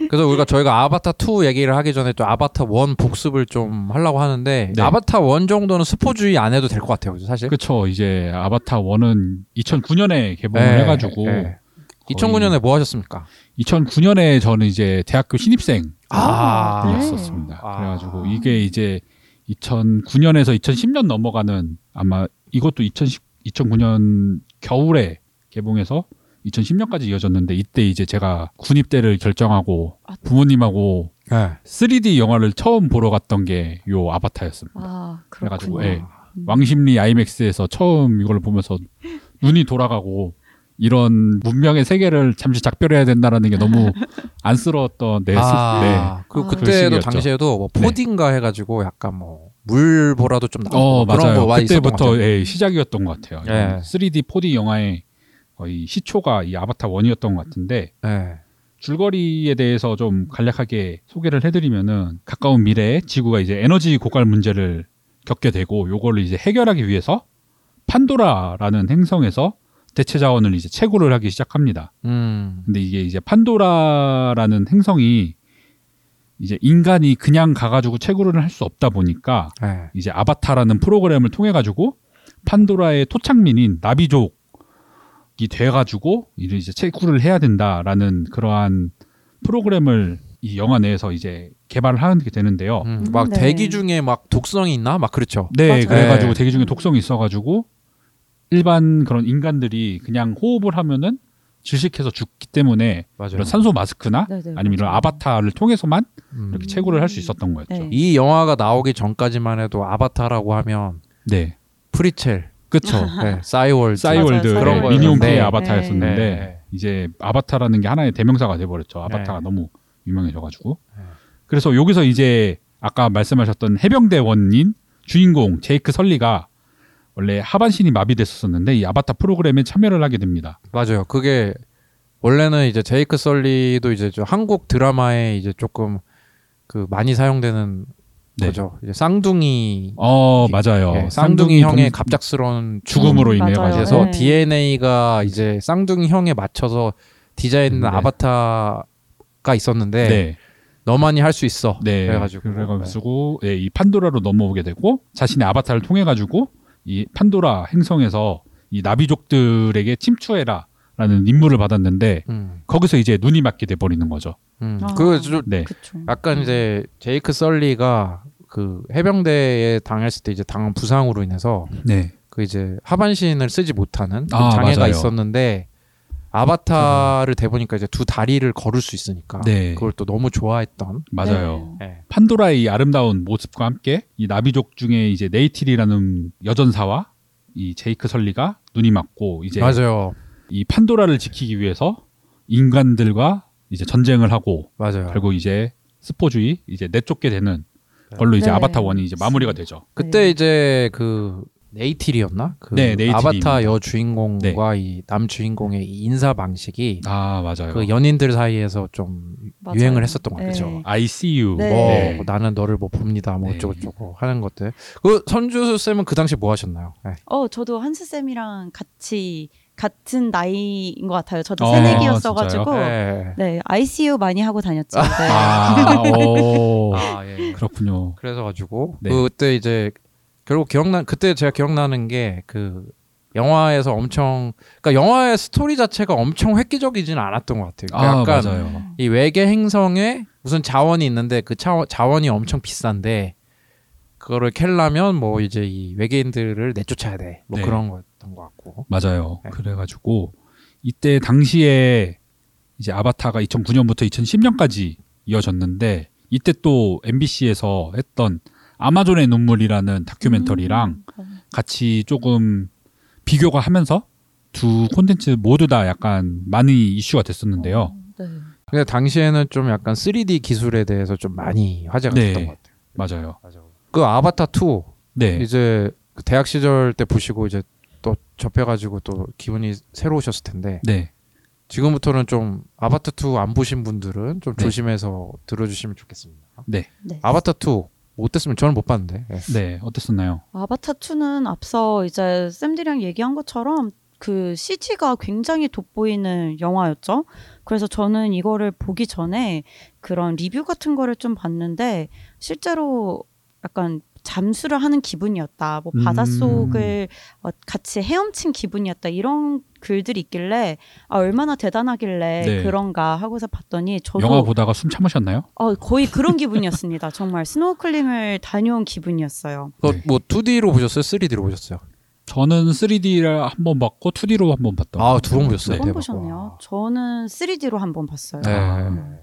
Speaker 3: 그래서 우리가 저희가 아바타 2 얘기를 하기 전에 또 아바타 1 복습을 좀 하려고 하는데
Speaker 2: 네.
Speaker 3: 아바타 1 정도는 스포주의 안 해도 될 것 같아요. 사실.
Speaker 2: 그렇죠. 이제 아바타 1은 2009년에 개봉을
Speaker 3: 네,
Speaker 2: 해가지고
Speaker 3: 네. 2009년에 뭐 하셨습니까?
Speaker 2: 2009년에 저는 이제 대학교 신입생
Speaker 3: 아,
Speaker 1: 네.
Speaker 2: 이었었습니다.
Speaker 3: 아.
Speaker 2: 그래가지고 이게 이제 2009년에서 2010년 넘어가는 아마 이것도 2010, 2009년 겨울에 개봉해서 2010년까지 이어졌는데 이때 이제 제가 군입대를 결정하고
Speaker 1: 아.
Speaker 2: 부모님하고
Speaker 3: 네.
Speaker 2: 3D 영화를 처음 보러 갔던 게 요 아바타였습니다.
Speaker 1: 아,
Speaker 2: 그래가지고. 예. 왕십리 아이맥스에서 처음 이걸 보면서 눈이 돌아가고 이런 문명의 세계를 잠시 작별해야 된다라는 게 너무 안쓰러웠던 내 네.
Speaker 3: 아, 그
Speaker 1: 아.
Speaker 3: 그때도. 당시에도 뭐
Speaker 2: 네.
Speaker 3: 4D인가 해가지고 약간 뭐 물보라도 좀 나오고
Speaker 2: 어
Speaker 3: 그런
Speaker 2: 맞아요.
Speaker 3: 거
Speaker 2: 그때부터. 예, 시작이었던 것 같아요.
Speaker 3: 예.
Speaker 2: 이런 3D, 4D 영화의 거의 시초가 이 아바타 1이었던 것 같은데
Speaker 3: 네.
Speaker 2: 줄거리에 대해서 좀 간략하게 소개를 해드리면은 가까운 미래에 지구가 이제 에너지 고갈 문제를 겪게 되고 요거를 이제 해결하기 위해서 판도라라는 행성에서 대체 자원을 이제 채굴을 하기 시작합니다.
Speaker 3: 음.
Speaker 2: 근데 이게 이제 판도라라는 행성이 이제 인간이 그냥 가가지고 채굴을 할 수 없다 보니까
Speaker 3: 네.
Speaker 2: 이제 아바타라는 프로그램을 통해 가지고 판도라의 토착민인 나비족이 돼가지고 이를 이제 채굴을 해야 된다라는 그러한 프로그램을 이 영화 내에서 이제 개발을 하게 되는데요.
Speaker 3: 음,
Speaker 1: 음,
Speaker 3: 막
Speaker 1: 네.
Speaker 3: 대기 중에 막 독성이 있나? 막 그렇죠.
Speaker 2: 네,
Speaker 1: 맞아요.
Speaker 2: 그래가지고
Speaker 3: 네.
Speaker 2: 대기 중에 독성이 있어가지고 일반 그런 인간들이 그냥 호흡을 하면은 질식해서 죽기 때문에
Speaker 3: 맞아요.
Speaker 2: 이런 산소 마스크나
Speaker 1: 네, 네,
Speaker 2: 아니면 이런
Speaker 1: 맞아요.
Speaker 2: 아바타를 통해서만
Speaker 3: 음.
Speaker 2: 이렇게 채굴을 할 수 있었던 거였죠.
Speaker 1: 네.
Speaker 3: 이 영화가 나오기 전까지만 해도 아바타라고 하면
Speaker 2: 네,
Speaker 3: 프리챌,
Speaker 2: 그렇죠.
Speaker 3: 네, 싸이월드,
Speaker 2: 싸이월드
Speaker 1: 맞아요.
Speaker 3: 그런
Speaker 2: 네. 미니홈피의
Speaker 3: 네.
Speaker 2: 아바타였었는데
Speaker 3: 네.
Speaker 2: 이제 아바타라는 게 하나의 대명사가 돼버렸죠. 아바타가
Speaker 3: 네.
Speaker 2: 너무 유명해져가지고
Speaker 3: 네.
Speaker 2: 그래서 여기서 이제 아까 말씀하셨던 해병대원인 주인공 제이크 설리가 원래 하반신이 마비됐었는데 이 아바타 프로그램에 참여를 하게 됩니다.
Speaker 3: 맞아요. 그게 원래는 이제 제이크 설리도 이제 저 한국 드라마에 이제 조금 그 많이 사용되는
Speaker 2: 네.
Speaker 3: 거죠. 이제 쌍둥이
Speaker 2: 어 맞아요.
Speaker 3: 예, 쌍둥이 형의
Speaker 2: 동-
Speaker 3: 갑작스러운
Speaker 2: 죽음으로
Speaker 1: 음,
Speaker 2: 인해
Speaker 1: 맞아요.
Speaker 2: 가지고
Speaker 3: 그래서
Speaker 1: 네.
Speaker 3: DNA가 이제 쌍둥이 형에 맞춰서 디자인된
Speaker 2: 네.
Speaker 3: 아바타가 있었는데
Speaker 2: 네,
Speaker 3: 너만이 할 수 있어.
Speaker 2: 네.
Speaker 3: 그래가지고
Speaker 2: 그래가지고 예, 이 판도라로 넘어오게 되고 자신의 아바타를 통해 가지고 이 판도라 행성에서 이 나비족들에게 침투해라라는 임무를 받았는데
Speaker 3: 음,
Speaker 2: 거기서 이제 눈이 맞게 돼 버리는 거죠.
Speaker 3: 음.
Speaker 1: 아.
Speaker 3: 그좀
Speaker 2: 네,
Speaker 1: 그쵸.
Speaker 3: 약간 이제 제이크 썰리가 그 해병대에 당했을 때 이제 당한 부상으로 인해서
Speaker 2: 네,
Speaker 3: 그 이제 하반신을 쓰지 못하는 그
Speaker 2: 아,
Speaker 3: 장애가
Speaker 2: 맞아요.
Speaker 3: 있었는데 아바타를 대보니까 이제 두 다리를 걸을 수 있으니까
Speaker 2: 네.
Speaker 3: 그걸 또 너무 좋아했던
Speaker 2: 맞아요.
Speaker 1: 네.
Speaker 3: 예.
Speaker 2: 판도라의 이 아름다운 모습과 함께 이 나비족 중에 이제 네이틸이라는 여전사와 이 제이크 설리가 눈이 맞고 이제
Speaker 3: 맞아요
Speaker 2: 이 판도라를 지키기 위해서 인간들과 이제 전쟁을 하고
Speaker 3: 맞아요
Speaker 2: 결국 이제 스포주의 이제 내쫓게 되는 걸로 이제
Speaker 1: 네.
Speaker 2: 아바타 원이 이제 마무리가 되죠.
Speaker 3: 그때
Speaker 1: 네.
Speaker 3: 이제 그 네이틸이었나? 그
Speaker 2: 네.
Speaker 3: 아바타 여 주인공과 이남 주인공의 이 인사 방식이
Speaker 2: 아 맞아요.
Speaker 3: 그 연인들 사이에서 좀
Speaker 1: 맞아요.
Speaker 3: 유행을 했었던 것 같아요.
Speaker 1: 네.
Speaker 2: I see you.
Speaker 1: 네.
Speaker 3: 어,
Speaker 2: 네.
Speaker 3: 나는 너를 못 봅니다. 뭐
Speaker 2: 네.
Speaker 3: 어쩌고 저쩌고 하는 것들. 그 선주수 쌤은 그 당시 뭐 하셨나요? 네.
Speaker 1: 어, 저도 한스 쌤이랑 같이 같은 나이인 것 같아요. 저도
Speaker 2: 어,
Speaker 1: 새내기였어가지고
Speaker 3: 네.
Speaker 1: 네 ICU 많이 하고 다녔죠. 네.
Speaker 2: 아, 오.
Speaker 3: 아, 예.
Speaker 2: 그렇군요.
Speaker 3: 그래서 가지고
Speaker 2: 네.
Speaker 3: 그때 이제 결국 기억나 그때 제가 기억나는 게 그 영화에서 엄청 그러니까 영화의 스토리 자체가 엄청 획기적이진 않았던 것 같아요. 그러니까
Speaker 2: 아
Speaker 3: 약간
Speaker 2: 맞아요.
Speaker 3: 이 외계 행성에 무슨 자원이 있는데 그 자, 자원이 엄청 비싼데 그거를 캘려면 뭐 이제 이 외계인들을 내쫓아야 돼. 뭐
Speaker 2: 네.
Speaker 3: 그런 거였던 것 같고.
Speaker 2: 맞아요.
Speaker 3: 네.
Speaker 2: 그래가지고 이때 당시에 이제 아바타가 2009년부터 2010년까지 이어졌는데 이때 또 MBC에서 했던 아마존의 눈물이라는 다큐멘터리랑
Speaker 1: 음,
Speaker 2: 같이 조금 비교가 하면서 두 콘텐츠 모두 다 약간 많이 이슈가 됐었는데요.
Speaker 1: 네.
Speaker 3: 근데 당시에는 좀 약간 3D 기술에 대해서 좀 많이 화제가
Speaker 2: 네.
Speaker 3: 됐던 것 같아요.
Speaker 2: 맞아요.
Speaker 3: 그 아바타 2
Speaker 2: 네.
Speaker 3: 이제 그 대학 시절 때 보시고 이제 또 접해가지고 또 기분이 새로우셨을 텐데
Speaker 2: 네.
Speaker 3: 지금부터는 좀 아바타 2 안 보신 분들은 좀
Speaker 2: 네.
Speaker 3: 조심해서 들어주시면 좋겠습니다.
Speaker 2: 네.
Speaker 1: 네.
Speaker 3: 아바타 2 어땠으면 저는 못 봤는데. 예.
Speaker 2: 네. 어땠었나요?
Speaker 1: 아바타 2는 앞서 이제 쌤들이랑 얘기한 것처럼 그 CG가 굉장히 돋보이는 영화였죠. 그래서 저는 이거를 보기 전에 그런 리뷰 같은 거를 좀 봤는데 실제로 약간 잠수를 하는 기분이었다. 뭐
Speaker 2: 음.
Speaker 1: 바닷속을 어, 같이 헤엄친 기분이었다. 이런 글들이 있길래 아, 얼마나 대단하길래
Speaker 2: 네.
Speaker 1: 그런가 하고서 봤더니 저도
Speaker 2: 영화 보다가 숨 참으셨나요?
Speaker 1: 어, 거의 그런 기분이었습니다. 정말 스노클링을 다녀온 기분이었어요.
Speaker 2: 네.
Speaker 3: 뭐 2D로 보셨어요? 3D로 보셨어요?
Speaker 2: 저는 3D를 한 번 봤고 2D로 한 번 봤던.
Speaker 3: 아, 것두 번. 보셨어요?
Speaker 2: 네.
Speaker 1: 두번
Speaker 3: 대박.
Speaker 1: 보셨네요.
Speaker 3: 와.
Speaker 1: 저는 3D로 한 번 봤어요.
Speaker 3: 네.
Speaker 2: 아.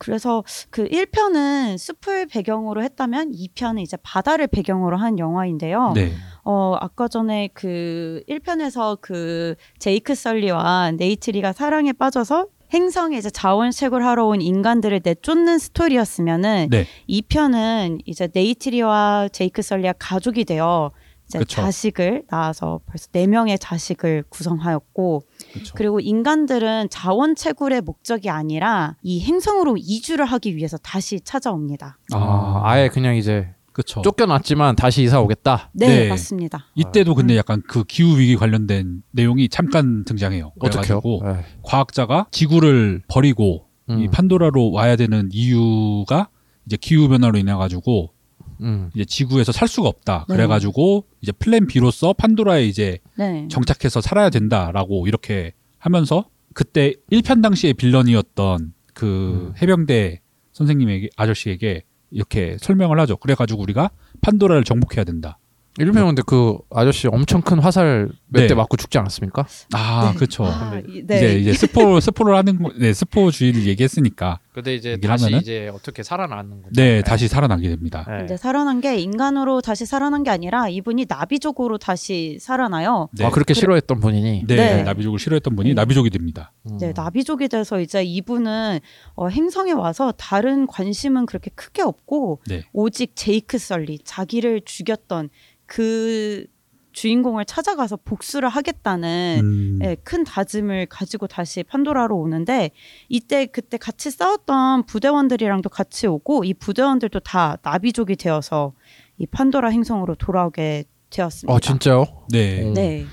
Speaker 1: 그래서 그 1편은 숲을 배경으로 했다면 2편은 이제 바다를 배경으로 한 영화인데요.
Speaker 2: 네.
Speaker 1: 어, 아까 전에 그 1편에서 그 제이크 설리와 네이티리가 사랑에 빠져서 행성에 이제 자원 채굴하러 온 인간들을 내쫓는 스토리였으면은
Speaker 2: 네.
Speaker 1: 2편은 이제 네이티리와 제이크 설리가 가족이 되어 이제
Speaker 2: 그쵸.
Speaker 1: 자식을 낳아서 벌써 네 명의 자식을 구성하였고
Speaker 2: 그렇죠.
Speaker 1: 그리고 인간들은 자원 채굴의 목적이 아니라 이 행성으로 이주를 하기 위해서 다시 찾아옵니다.
Speaker 3: 아, 아예 그냥 이제
Speaker 2: 그렇죠.
Speaker 3: 쫓겨났지만 다시 이사 오겠다.
Speaker 1: 네,
Speaker 2: 네.
Speaker 1: 맞습니다.
Speaker 2: 이때도 근데
Speaker 1: 음.
Speaker 2: 약간 그 기후 위기 관련된 내용이 잠깐 등장해요.
Speaker 3: 어떻게요?
Speaker 2: 그래가지고
Speaker 3: 네.
Speaker 2: 과학자가 지구를 버리고 이
Speaker 3: 음.
Speaker 2: 판도라로 와야 되는 이유가 이제 기후 변화로 인해 가지고
Speaker 3: 음.
Speaker 2: 이제 지구에서 살 수가 없다.
Speaker 1: 네.
Speaker 2: 그래가지고 이제 플랜 B로서 판도라에 이제
Speaker 1: 네.
Speaker 2: 정착해서 살아야 된다라고 이렇게 하면서 그때 1편 당시의 빌런이었던 그
Speaker 3: 음.
Speaker 2: 해병대 선생님에게 아저씨에게 이렇게 설명을 하죠. 그래가지고 우리가 판도라를 정복해야 된다.
Speaker 3: 일명 근데 그 아저씨 엄청 큰 화살 몇대
Speaker 2: 네.
Speaker 3: 맞고 죽지 않았습니까?
Speaker 2: 아,
Speaker 1: 네.
Speaker 2: 그렇죠.
Speaker 1: 아, 이-
Speaker 2: 이제
Speaker 1: 네.
Speaker 2: 이제 스포 스포를 하는 거- 네 스포 주의를 얘기했으니까
Speaker 3: 근데 이제 다시
Speaker 2: 하면은?
Speaker 3: 이제 어떻게 살아나는 거죠?
Speaker 2: 네 다시 살아나게 됩니다.
Speaker 3: 네.
Speaker 1: 근데 살아난 게 인간으로 다시 살아난 게 아니라 이분이 나비족으로 다시 살아나요.
Speaker 2: 네,
Speaker 3: 아 그렇게 싫어했던 본인이.
Speaker 2: 네,
Speaker 1: 네.
Speaker 2: 나비족을 싫어했던 분이
Speaker 1: 네.
Speaker 2: 나비족이 됩니다.
Speaker 3: 음.
Speaker 1: 네, 나비족이 돼서 이제 이분은 어, 행성에 와서 다른 관심은 그렇게 크게 없고
Speaker 2: 네.
Speaker 1: 오직 제이크 설리 자기를 죽였던 그 주인공을 찾아가서 복수를 하겠다는
Speaker 2: 음,
Speaker 1: 예, 큰 다짐을 가지고 다시 판도라로 오는데 이때 그때 같이 싸웠던 부대원들이랑도 같이 오고 이 부대원들도 다 나비족이 되어서 이 판도라 행성으로 돌아오게 되었습니다.
Speaker 3: 아 진짜요?
Speaker 2: 네,
Speaker 3: 음.
Speaker 1: 네.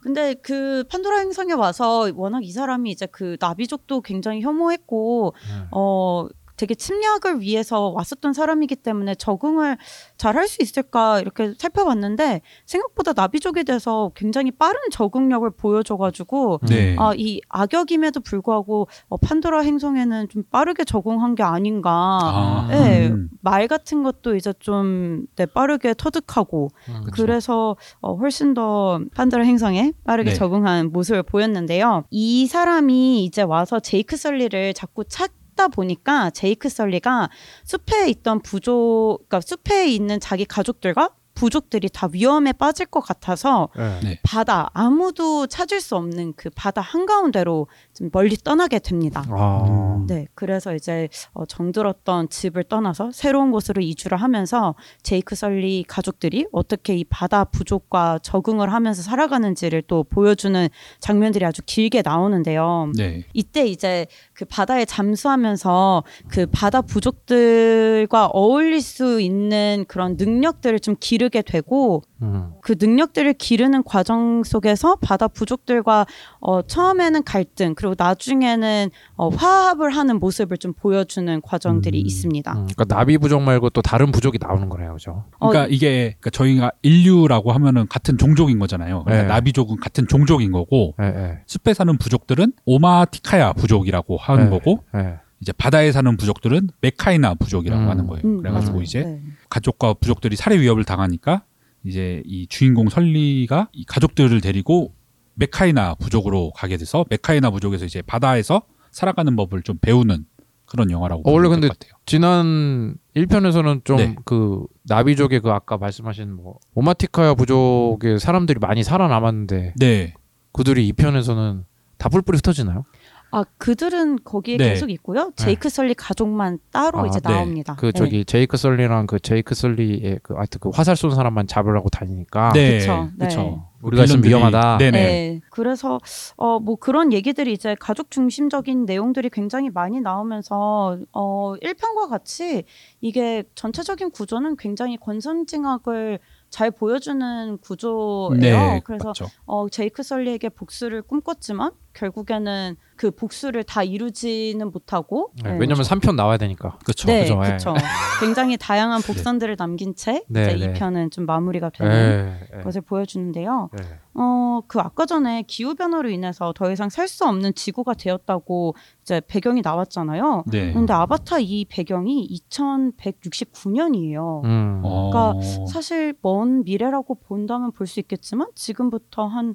Speaker 1: 근데 그 판도라 행성에 와서 워낙 이 사람이 이제 그 나비족도 굉장히 혐오했고
Speaker 3: 네.
Speaker 1: 어 되게 침략을 위해서 왔었던 사람이기 때문에 적응을 잘 할 수 있을까 이렇게 살펴봤는데 생각보다 나비족에 대해서 굉장히 빠른 적응력을 보여줘가지고
Speaker 2: 네.
Speaker 1: 아 이 악역임에도 불구하고 어, 판도라 행성에는 좀 빠르게 적응한 게 아닌가.
Speaker 2: 아,
Speaker 1: 네,
Speaker 2: 음,
Speaker 1: 말 같은 것도 이제 좀 네, 빠르게 터득하고
Speaker 3: 음.
Speaker 1: 그래서 어, 훨씬 더 판도라 행성에 빠르게
Speaker 2: 네.
Speaker 1: 적응한 모습을 보였는데요. 이 사람이 이제 와서 제이크 설리를 자꾸 찾 다 보니까 제이크 설리가 숲에 있던 부족, 그러니까 숲에 있는 자기 가족들과 부족들이 다 위험에 빠질 것 같아서
Speaker 3: 네.
Speaker 2: 네.
Speaker 1: 바다 아무도 찾을 수 없는 그 바다 한가운데로 좀 멀리 떠나게 됩니다.
Speaker 3: 아.
Speaker 1: 네, 그래서 이제 어, 정들었던 집을 떠나서 새로운 곳으로 이주를 하면서 제이크 설리 가족들이 어떻게 이 바다 부족과 적응을 하면서 살아가는지를 또 보여주는 장면들이 아주 길게 나오는데요.
Speaker 2: 네.
Speaker 1: 이때 이제 그 바다에 잠수하면서 그 바다 부족들과 어울릴 수 있는 그런 능력들을 좀 기르 게 되고
Speaker 3: 음.
Speaker 1: 그 능력들을 기르는 과정 속에서 바다 부족들과 어, 처음에는 갈등 그리고 나중에는 어, 화합을 하는 모습을 좀 보여주는 과정들이
Speaker 2: 음,
Speaker 1: 있습니다.
Speaker 3: 음, 그러니까 나비 부족 말고 또 다른 부족이 나오는 거네요, 그죠?
Speaker 2: 그러니까
Speaker 1: 어,
Speaker 2: 이게 그러니까 저희가 인류라고 하면은 같은 종족인 거잖아요. 그러니까
Speaker 3: 네.
Speaker 2: 나비족은 같은 종족인 거고
Speaker 3: 예, 예,
Speaker 2: 숲에 사는 부족들은 오마티카야 부족이라고 하는
Speaker 3: 네.
Speaker 2: 거고
Speaker 3: 예.
Speaker 2: 이제 바다에 사는 부족들은 메카이나 부족이라고
Speaker 3: 음.
Speaker 2: 하는 거예요.
Speaker 1: 음,
Speaker 2: 그래가지고
Speaker 3: 맞아요.
Speaker 2: 이제
Speaker 1: 네.
Speaker 2: 가족과 부족들이 살해 위협을 당하니까 이제 이 주인공 설리가 이 가족들을 데리고 메카이나 부족으로 가게 돼서 메카이나 부족에서 이제 바다에서 살아가는 법을 좀 배우는 그런 영화라고
Speaker 3: 어, 원래 근데. 지난 1편에서는 좀
Speaker 2: 네.
Speaker 3: 그 나비족의 그 아까 말씀하신 뭐 오마티카야 부족의 사람들이 많이 살아남았는데
Speaker 2: 네,
Speaker 3: 그들이 2편에서는 다 뿔뿔이 흩어지나요?
Speaker 1: 아 그들은 거기에
Speaker 2: 네.
Speaker 1: 계속 있고요. 제이크 설리 가족만 따로
Speaker 3: 아,
Speaker 1: 이제
Speaker 2: 네.
Speaker 1: 나옵니다.
Speaker 3: 그 저기 제이크 설리랑 그 제이크 설리의 그 하여튼 그 화살 쏜 사람만 잡으려고 다니니까
Speaker 2: 네,
Speaker 1: 그쵸, 네.
Speaker 2: 그렇죠.
Speaker 3: 우리가 있으면 위험하다.
Speaker 2: 네네.
Speaker 1: 네. 그래서 어 뭐 그런 얘기들이 이제 가족 중심적인 내용들이 굉장히 많이 나오면서 어 1편과 같이 이게 전체적인 구조는 굉장히 권선징악을 잘 보여주는 구조예요.
Speaker 2: 네,
Speaker 1: 그래서
Speaker 2: 맞죠.
Speaker 1: 어 제이크 설리에게 복수를 꿈꿨지만 결국에는 그 복수를 다 이루지는 못하고
Speaker 3: 네,
Speaker 1: 네.
Speaker 3: 왜냐면 3편 나와야 되니까.
Speaker 2: 그렇죠.
Speaker 1: 네,
Speaker 3: 그죠, 예.
Speaker 1: 그렇죠. 굉장히 다양한 복선들을 남긴 채
Speaker 3: 네,
Speaker 1: 이제
Speaker 3: 네.
Speaker 1: 2편은 좀 마무리가 되는. 것을 보여주는데요.
Speaker 3: 예.
Speaker 1: 어, 그 아까 전에 기후 변화로 인해서 더 이상 살 수 없는 지구가 되었다고 이제 배경이 나왔잖아요.
Speaker 2: 네.
Speaker 1: 근데 아바타 이 배경이 2169년이에요.
Speaker 3: 음.
Speaker 2: 어,
Speaker 1: 그러니까 사실 먼 미래라고 본다면 볼 수 있겠지만 지금부터 한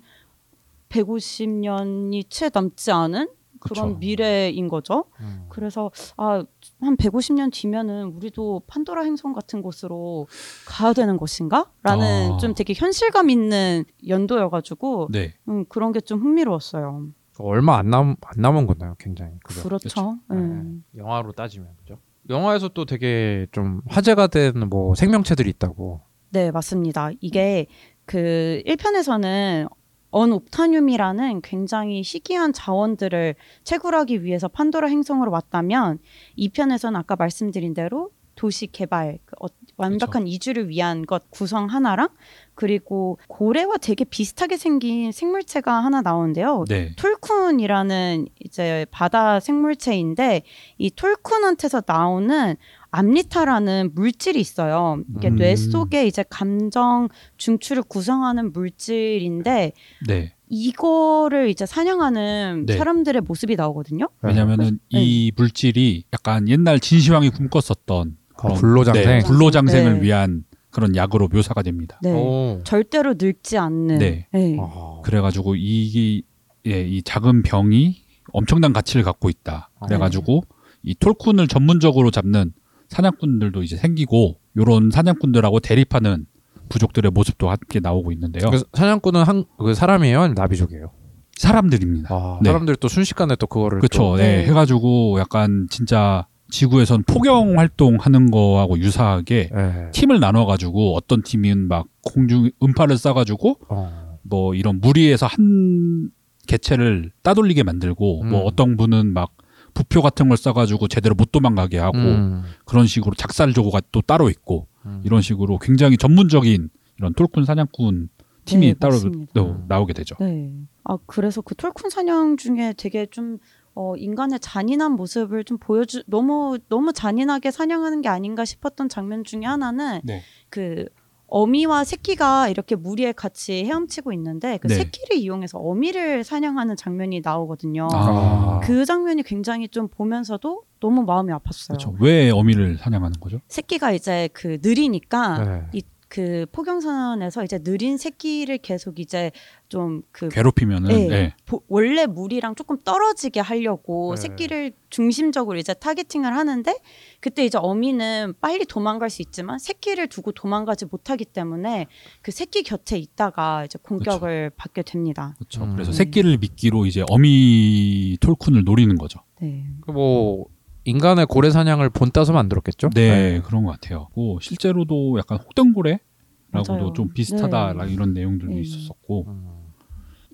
Speaker 1: 150년이 채 남지 않은 그런
Speaker 2: 그쵸.
Speaker 1: 미래인 거죠.
Speaker 3: 음.
Speaker 1: 그래서 아, 한 150년 뒤면은 우리도 판도라 행성 같은 곳으로 가야 되는 것인가? 라는
Speaker 2: 아.
Speaker 1: 좀 되게 현실감 있는 연도여가지고
Speaker 2: 네.
Speaker 1: 음, 그런 게 좀 흥미로웠어요.
Speaker 3: 얼마 안 남 안 남은 거나요, 굉장히. 그죠?
Speaker 1: 그렇죠.
Speaker 3: 네.
Speaker 1: 음.
Speaker 3: 영화로 따지면 그죠? 영화에서 또 되게 좀 화제가 된 뭐 생명체들이 있다고.
Speaker 1: 네, 맞습니다. 이게 그 1편에서는 언옵타늄이라는 굉장히 희귀한 자원들을 채굴하기 위해서 판도라 행성으로 왔다면 2편에서는 아까 말씀드린 대로 도시 개발, 그 어- 완벽한 이주를 위한 것 구성 하나랑 그리고 고래와 되게 비슷하게 생긴 생물체가 하나 나오는데요.
Speaker 2: 네.
Speaker 1: 톨쿤이라는 이제 바다 생물체인데 이 톨쿤한테서 나오는 암리타라는 물질이 있어요. 이게
Speaker 2: 음.
Speaker 1: 뇌 속에 이제 감정 중추를 구성하는 물질인데
Speaker 2: 네.
Speaker 1: 이거를 이제 사냥하는
Speaker 2: 네.
Speaker 1: 사람들의 모습이 나오거든요.
Speaker 2: 왜냐면은
Speaker 1: 네.
Speaker 2: 이 물질이 약간 옛날 진시황이 꿈꿨었던 그런
Speaker 3: 불로장생?
Speaker 2: 네, 불로장생을
Speaker 1: 네.
Speaker 2: 위한 그런 약으로 묘사가 됩니다.
Speaker 1: 네.
Speaker 3: 오.
Speaker 1: 절대로 늙지 않는.
Speaker 2: 네.
Speaker 1: 네.
Speaker 3: 아.
Speaker 2: 그래가지고 이, 예, 이 작은 병이 엄청난 가치를 갖고 있다. 그래가지고 이 톨쿤을 전문적으로 잡는 사냥꾼들도 이제 생기고 요런 사냥꾼들하고 대립하는 부족들의 모습도 함께 나오고 있는데요.
Speaker 3: 그 사냥꾼은 한 그 사람이에요, 아니면 나비족이에요?
Speaker 2: 사람들입니다.
Speaker 3: 아,
Speaker 2: 네.
Speaker 3: 사람들 또 순식간에 또 그거를
Speaker 2: 그렇죠.
Speaker 3: 또-
Speaker 2: 네.
Speaker 1: 네.
Speaker 2: 해가지고 약간 진짜 지구에선 포경 활동하는 거하고 유사하게
Speaker 3: 예.
Speaker 2: 팀을 나눠가지고 어떤 팀은 막 공중 음파를 쏴가지고
Speaker 3: 어.
Speaker 2: 뭐 이런 무리에서 한 개체를 따돌리게 만들고
Speaker 3: 음.
Speaker 2: 뭐 어떤 분은 막 부표 같은 걸 써가지고 제대로 못 도망가게 하고
Speaker 3: 음.
Speaker 2: 그런 식으로 작살조고가 또 따로 있고
Speaker 3: 음.
Speaker 2: 이런 식으로 굉장히 전문적인 이런 톨쿤 사냥꾼 팀이
Speaker 1: 네,
Speaker 2: 따로. 또 나오게 되죠.
Speaker 1: 네. 아 그래서 그 톨쿤 사냥 중에 되게 좀 어, 인간의 잔인한 모습을 좀 보여주 너무 너무 잔인하게 사냥하는 게 아닌가 싶었던 장면 중에 하나는
Speaker 2: 네.
Speaker 1: 그 어미와 새끼가 이렇게 무리에 같이 헤엄치고 있는데 그
Speaker 2: 네.
Speaker 1: 새끼를 이용해서 어미를 사냥하는 장면이 나오거든요.
Speaker 2: 아,
Speaker 1: 그 장면이 굉장히 좀 보면서도 너무 마음이 아팠어요.
Speaker 2: 그렇죠. 왜 어미를 사냥하는 거죠?
Speaker 1: 새끼가 이제 그 느리니까
Speaker 3: 네.
Speaker 1: 이 그 포경선에서 이제 느린 새끼를 계속 이제 좀 그
Speaker 2: 괴롭히면은
Speaker 1: 네.
Speaker 2: 네.
Speaker 1: 보- 원래 물이랑 조금 떨어지게 하려고
Speaker 3: 네.
Speaker 1: 새끼를 중심적으로 이제 타겟팅을 하는데 그때 이제 어미는 빨리 도망갈 수 있지만 새끼를 두고 도망가지 못하기 때문에 그 새끼 곁에 있다가 이제 공격을 받게 됩니다.
Speaker 2: 그렇죠.
Speaker 3: 음.
Speaker 2: 그래서 새끼를 미끼로 이제 어미 톨쿤을 노리는 거죠.
Speaker 1: 네.
Speaker 3: 그 뭐 인간의 고래 사냥을 본따서 만들었겠죠?
Speaker 2: 네, 그런 것 같아요. 고 실제로도 약간 혹등고래라고도. 좀 비슷하다
Speaker 1: 네.
Speaker 2: 이런 내용들도
Speaker 1: 네.
Speaker 2: 있었었고
Speaker 3: 음.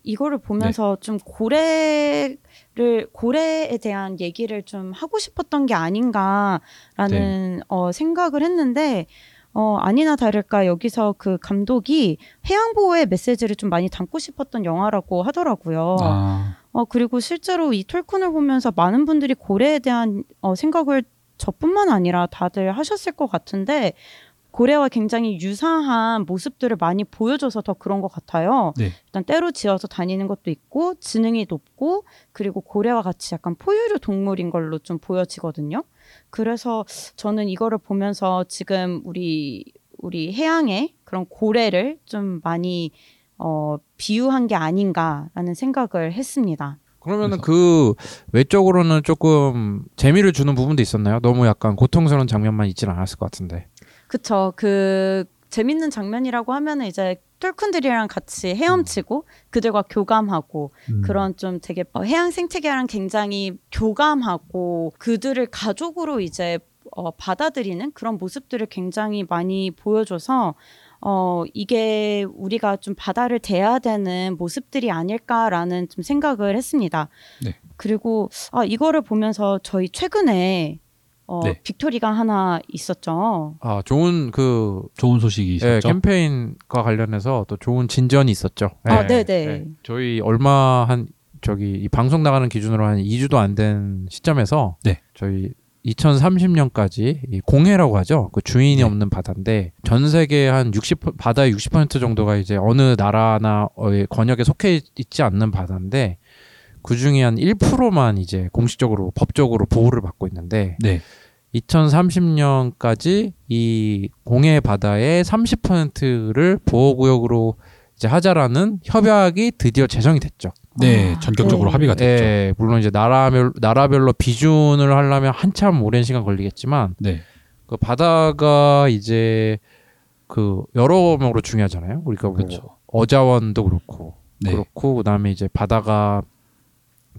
Speaker 1: 이거를 보면서
Speaker 2: 네.
Speaker 1: 좀 고래를 고래에 대한 얘기를 좀 하고 싶었던 게 아닌가라는
Speaker 2: 네.
Speaker 1: 어, 생각을 했는데 어, 아니나 다를까 여기서 그 감독이 해양 보호의 메시지를 좀 많이 담고 싶었던 영화라고 하더라고요.
Speaker 2: 아,
Speaker 1: 어, 그리고 실제로 이 톨쿤을 보면서 많은 분들이 고래에 대한 어, 생각을 저뿐만 아니라 다들 하셨을 것 같은데 고래와 굉장히 유사한 모습들을 많이 보여줘서 더 그런 것 같아요.
Speaker 2: 네.
Speaker 1: 일단 때로 지어서 다니는 것도 있고 지능이 높고 그리고 고래와 같이 약간 포유류 동물인 걸로 좀 보여지거든요. 그래서 저는 이거를 보면서 지금 우리 우리 해양에 그런 고래를 좀 많이 어, 비유한 게 아닌가라는 생각을 했습니다.
Speaker 3: 그러면은 그 외적으로는 조금 재미를 주는 부분도 있었나요? 너무 약간 고통스러운 장면만 있진 않았을 것 같은데.
Speaker 1: 그쵸. 그 재밌는 장면이라고 하면은 이제 똘쿤들이랑 같이 헤엄치고 그들과 교감하고
Speaker 2: 음.
Speaker 1: 그런 좀 되게 어, 해양 생태계랑 굉장히 교감하고 그들을 가족으로 이제 어, 받아들이는 그런 모습들을 굉장히 많이 보여줘서 어, 이게 우리가 좀 바다를 대해야 되는 모습들이 아닐까라는 좀 생각을 했습니다.
Speaker 2: 네.
Speaker 1: 그리고 아, 이거를 보면서 저희 최근에 어,
Speaker 2: 네.
Speaker 1: 빅토리가 하나 있었죠.
Speaker 3: 아 좋은 그
Speaker 2: 좋은 소식이
Speaker 3: 예,
Speaker 2: 있었죠.
Speaker 3: 캠페인과 관련해서 또 좋은 진전이 있었죠.
Speaker 1: 아,
Speaker 3: 예,
Speaker 1: 네네.
Speaker 3: 예. 저희 얼마 한 저기 이 방송 나가는 기준으로 한 2주도 안 된 시점에서
Speaker 2: 네.
Speaker 3: 저희 2030년까지 이 공해라고 하죠. 그 주인이
Speaker 2: 네.
Speaker 3: 없는 바다인데 전 세계 한 60 바다의 60% 정도가 이제 어느 나라나 어, 권역에 속해 있지 않는 바다인데 그 중에 한 1%만 이제 공식적으로 법적으로 보호를 받고 있는데
Speaker 2: 네.
Speaker 3: 2030년까지 이 공해 바다의 30%를 보호구역으로 이제 하자라는 협약이 드디어 제정이 됐죠.
Speaker 2: 네,
Speaker 1: 아,
Speaker 2: 전격적으로
Speaker 1: 네.
Speaker 2: 합의가 됐죠.
Speaker 3: 예, 물론 이제 나라별 나라별로 비준을 하려면 한참 오랜 시간 걸리겠지만
Speaker 2: 네.
Speaker 3: 그 바다가 이제 그 여러모로 중요하잖아요. 우리가 뭐
Speaker 2: 그렇죠.
Speaker 3: 어자원도 그렇고
Speaker 2: 네.
Speaker 3: 그렇고 그다음에 이제 바다가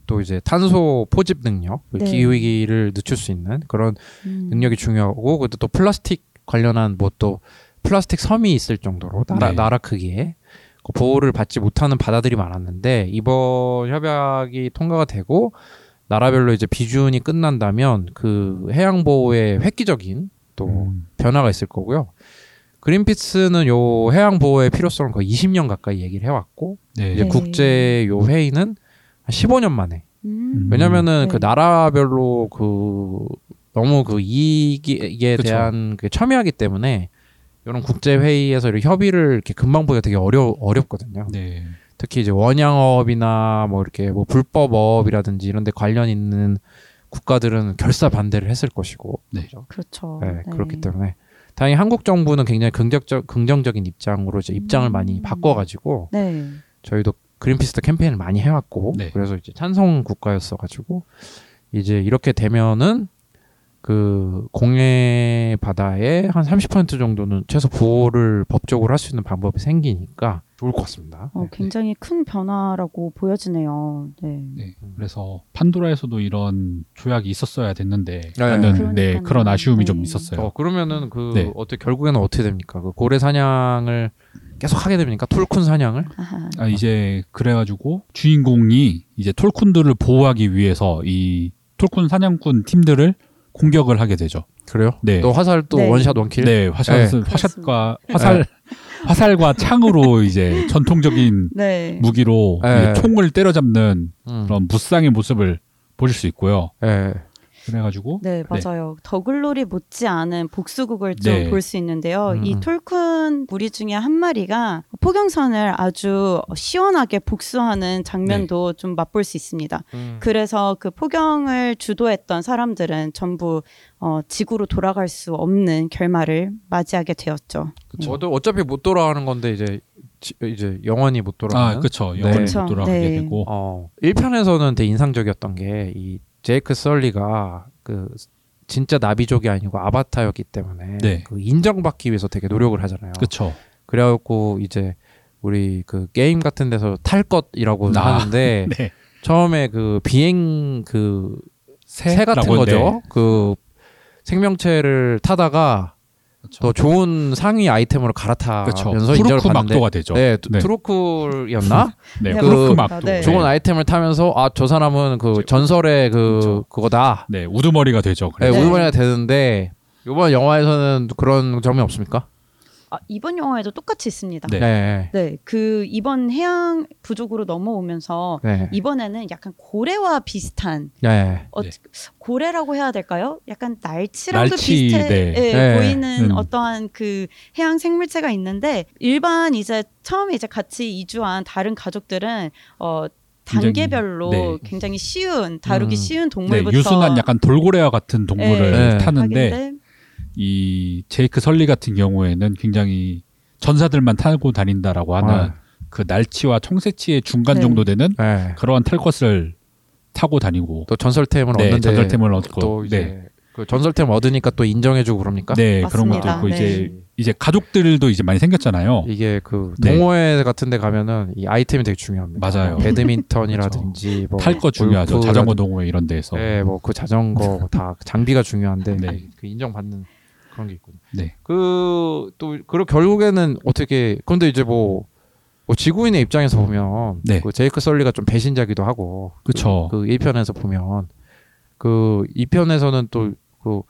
Speaker 3: 또 이제 탄소 포집 능력, 그
Speaker 1: 네.
Speaker 3: 기후 위기를 늦출 수 있는 그런
Speaker 1: 음.
Speaker 3: 능력이 중요하고 그것도 또 플라스틱 관련한 뭐 또 플라스틱 섬이 있을 정도로 나라,
Speaker 2: 네.
Speaker 3: 나라 크기에 그 보호를 받지 못하는 바다들이 많았는데 이번 협약이 통과가 되고 나라별로 이제 비준이 끝난다면 그 해양 보호에 획기적인 또
Speaker 2: 음,
Speaker 3: 변화가 있을 거고요. 그린피스는 요 해양 보호의 필요성을 거의 20년 가까이 얘기를 해왔고
Speaker 2: 네.
Speaker 3: 이제
Speaker 1: 네.
Speaker 3: 국제 요 회의는 한 15년 만에
Speaker 1: 음.
Speaker 3: 왜냐면은
Speaker 1: 네.
Speaker 3: 그 나라별로 그 너무 그 이익에
Speaker 2: 그쵸.
Speaker 3: 대한 그 첨예하기 때문에 이런 국제 회의에서 이렇게 협의를 이렇게 금방 보기가 되게 어려 어렵거든요.
Speaker 2: 네.
Speaker 3: 특히 이제 원양어업이나 뭐 이렇게 뭐 불법어업이라든지 이런 데 관련 있는 국가들은 결사 반대를 했을 것이고
Speaker 2: 네.
Speaker 1: 그렇죠.
Speaker 3: 네, 그렇기 때문에 다행히 한국 정부는 굉장히 긍정적 긍정적인 입장으로 이제 입장을
Speaker 1: 음.
Speaker 3: 많이 바꿔 가지고
Speaker 1: 네.
Speaker 3: 저희도 그린피스도 캠페인을 많이 해왔고
Speaker 2: 네.
Speaker 3: 그래서 이제 찬성 국가였어 가지고 이제 이렇게 되면은 그 공해 바다의 한30% 정도는 최소 보호를 법적으로 할 수 있는 방법이 생기니까 좋을 것 같습니다.
Speaker 1: 어,
Speaker 3: 네.
Speaker 1: 굉장히 큰 변화라고 보여지네요. 네.
Speaker 2: 네. 그래서 판도라에서도 이런 조약이 있었어야 됐는데
Speaker 3: 네.
Speaker 2: 라는 네,
Speaker 1: 그러니까요.
Speaker 2: 그런 아쉬움이 좀
Speaker 1: 네.
Speaker 2: 있었어요.
Speaker 3: 어, 그러면은 그
Speaker 2: 네.
Speaker 3: 어떻게 결국에는 어떻게 됩니까? 그 고래 사냥을 계속 하게 됩니까? 톨쿤 사냥을?
Speaker 1: 아하.
Speaker 2: 아, 이제 그래가지고 주인공이 이제 톨쿤들을 보호하기 위해서 이 톨쿤 사냥꾼 팀들을 공격을 하게 되죠.
Speaker 3: 그래요?
Speaker 2: 네.
Speaker 3: 또 화살 또
Speaker 1: 네.
Speaker 3: 원샷 원킬?
Speaker 2: 네, 화살,
Speaker 3: 네.
Speaker 2: 화샷과 화살, 화살과 창으로 이제 전통적인
Speaker 1: 네.
Speaker 2: 무기로
Speaker 3: 네.
Speaker 2: 총을 때려잡는
Speaker 3: 음.
Speaker 2: 그런 무쌍의 모습을 보실 수 있고요.
Speaker 3: 예.
Speaker 2: 그래가지고
Speaker 1: 네, 맞아요. 더글로리 못지 않은 복수극을 좀
Speaker 2: 네.
Speaker 1: 볼수 있는데요.
Speaker 3: 음.
Speaker 1: 이 톨큰 무리 중에 한 마리가 포경선을 아주 시원하게 복수하는 장면도 좀 맛볼 수 있습니다.
Speaker 3: 음.
Speaker 1: 그래서 그 포경을 주도했던 사람들은 전부 어, 지구로 돌아갈 수 없는 결말을 맞이하게 되었죠.
Speaker 3: 저도 어차피 못 돌아가는 건데 이제 지- 이제 영원히 못 돌아가는.
Speaker 2: 아 그쵸
Speaker 3: 네.
Speaker 2: 영원히
Speaker 1: 그쵸.
Speaker 2: 못 돌아가게
Speaker 1: 네.
Speaker 2: 되고
Speaker 3: 어, 1편에서는 되게 인상적이었던 게 이 제이크 썰리가 그 진짜 나비족이 아니고 아바타였기 때문에
Speaker 2: 네.
Speaker 3: 그 인정받기 위해서 되게 노력을 하잖아요.
Speaker 2: 그쵸
Speaker 3: 그래갖고 이제 우리 그 게임 같은 데서 탈 것이라고
Speaker 2: 아,
Speaker 3: 하는데
Speaker 2: 네
Speaker 3: 처음에 그 비행 그 새 같은 거죠.
Speaker 2: 네.
Speaker 3: 그 생명체를 타다가
Speaker 2: 그쵸.
Speaker 3: 더 좋은 상위 아이템으로 갈아타면서
Speaker 2: 그쵸
Speaker 3: 인정을 받는데
Speaker 2: 막도가 되죠
Speaker 3: 네,
Speaker 2: 네.
Speaker 3: 트루쿨이었나?
Speaker 2: 네,
Speaker 1: 네,
Speaker 2: 푸르크
Speaker 3: 그
Speaker 2: 막도
Speaker 1: 네.
Speaker 3: 좋은 아이템을 타면서 아 저 사람은 그
Speaker 2: 이제
Speaker 3: 전설의 그
Speaker 2: 그쵸.
Speaker 3: 그거다.
Speaker 2: 네 우두머리가 되죠
Speaker 3: 네,
Speaker 2: 그래서
Speaker 1: 네.
Speaker 3: 우두머리가 되는데 이번 영화에서는 그런 점이 없습니까?
Speaker 1: 아, 이번 영화에도 똑같이 있습니다.
Speaker 2: 네.
Speaker 3: 네.
Speaker 1: 네, 그 이번 해양 부족으로 넘어오면서
Speaker 3: 네.
Speaker 1: 이번에는 약간 고래와 비슷한
Speaker 3: 네.
Speaker 1: 어,
Speaker 2: 네.
Speaker 1: 고래라고 해야 될까요? 약간 날치랑도
Speaker 2: 날치,
Speaker 1: 비슷해
Speaker 2: 네.
Speaker 1: 예,
Speaker 3: 네.
Speaker 1: 보이는
Speaker 2: 음.
Speaker 1: 어떠한 그 해양 생물체가 있는데 일반 이제 처음에 이제 같이 이주한 다른 가족들은 어
Speaker 2: 굉장히,
Speaker 1: 단계별로
Speaker 2: 네.
Speaker 1: 굉장히 쉬운 다루기
Speaker 3: 음.
Speaker 1: 쉬운
Speaker 2: 네,
Speaker 1: 동물부터
Speaker 2: 유순한 약간 돌고래와 같은 동물을
Speaker 3: 네.
Speaker 2: 타는데
Speaker 1: 하긴데
Speaker 2: 이 제이크 설리 같은 경우에는 굉장히 전사들만 타고 다닌다라고 하는
Speaker 3: 아.
Speaker 2: 그 날치와 청새치의 중간
Speaker 1: 네.
Speaker 2: 정도 되는
Speaker 3: 네.
Speaker 2: 그러한 탈 것을 타고 다니고
Speaker 3: 또 전설템을
Speaker 2: 네,
Speaker 3: 얻는데
Speaker 2: 전설템을 얻고
Speaker 3: 또 이제
Speaker 2: 네.
Speaker 3: 그 전설템 얻으니까 또 인정해주고 그럽니까?
Speaker 2: 네 그런 것도
Speaker 1: 맞습니다.
Speaker 2: 있고
Speaker 1: 네.
Speaker 2: 이제 이제 가족들도 이제 많이 생겼잖아요.
Speaker 3: 이게 그
Speaker 2: 네.
Speaker 3: 동호회 같은 데 가면은 이 아이템이 되게 중요합니다.
Speaker 2: 맞아요.
Speaker 3: 배드민턴이라든지
Speaker 2: 뭐탈거 중요하죠.
Speaker 3: 골프
Speaker 2: 자전거 동호회 이런 데에서.
Speaker 3: 네, 뭐 그 자전거 다 장비가 중요한데
Speaker 2: 네.
Speaker 3: 그 인정받는 그런 게 있군요.
Speaker 2: 네.
Speaker 3: 그 또 그리고 결국에는 어떻게 근데 이제 뭐, 뭐 지구인의 입장에서 보면
Speaker 2: 네.
Speaker 3: 그 제이크 설리가 좀 배신자기도 하고
Speaker 2: 그쵸.
Speaker 3: 그 1편에서 보면 그 2편에서는 또그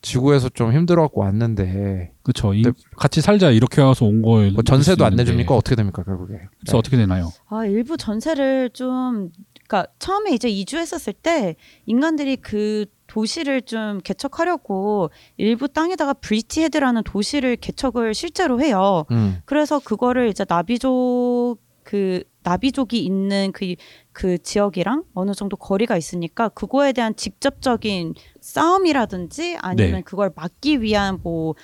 Speaker 3: 지구에서 좀 힘들어갖고 왔는데
Speaker 2: 그렇죠.
Speaker 3: 네.
Speaker 2: 같이 살자 이렇게 와서 온 거예요.
Speaker 3: 뭐 전세도 안 내줍니까 어떻게 됩니까 결국에?
Speaker 2: 그래서 어떻게 되나요?
Speaker 1: 아 일부 전세를 좀 그러니까 처음에 이제 이주했었을 때 인간들이 그 도시를 좀 개척하려고 일부 땅에다가 브리티헤드라는 도시를 개척을 실제로 해요.
Speaker 3: 음.
Speaker 1: 그래서 그거를 이제 나비족 그 나비족이 있는 그, 그 지역이랑 어느 정도 거리가 있으니까 그거에 대한 직접적인 싸움이라든지 아니면
Speaker 2: 네.
Speaker 1: 그걸 막기 위한 뭐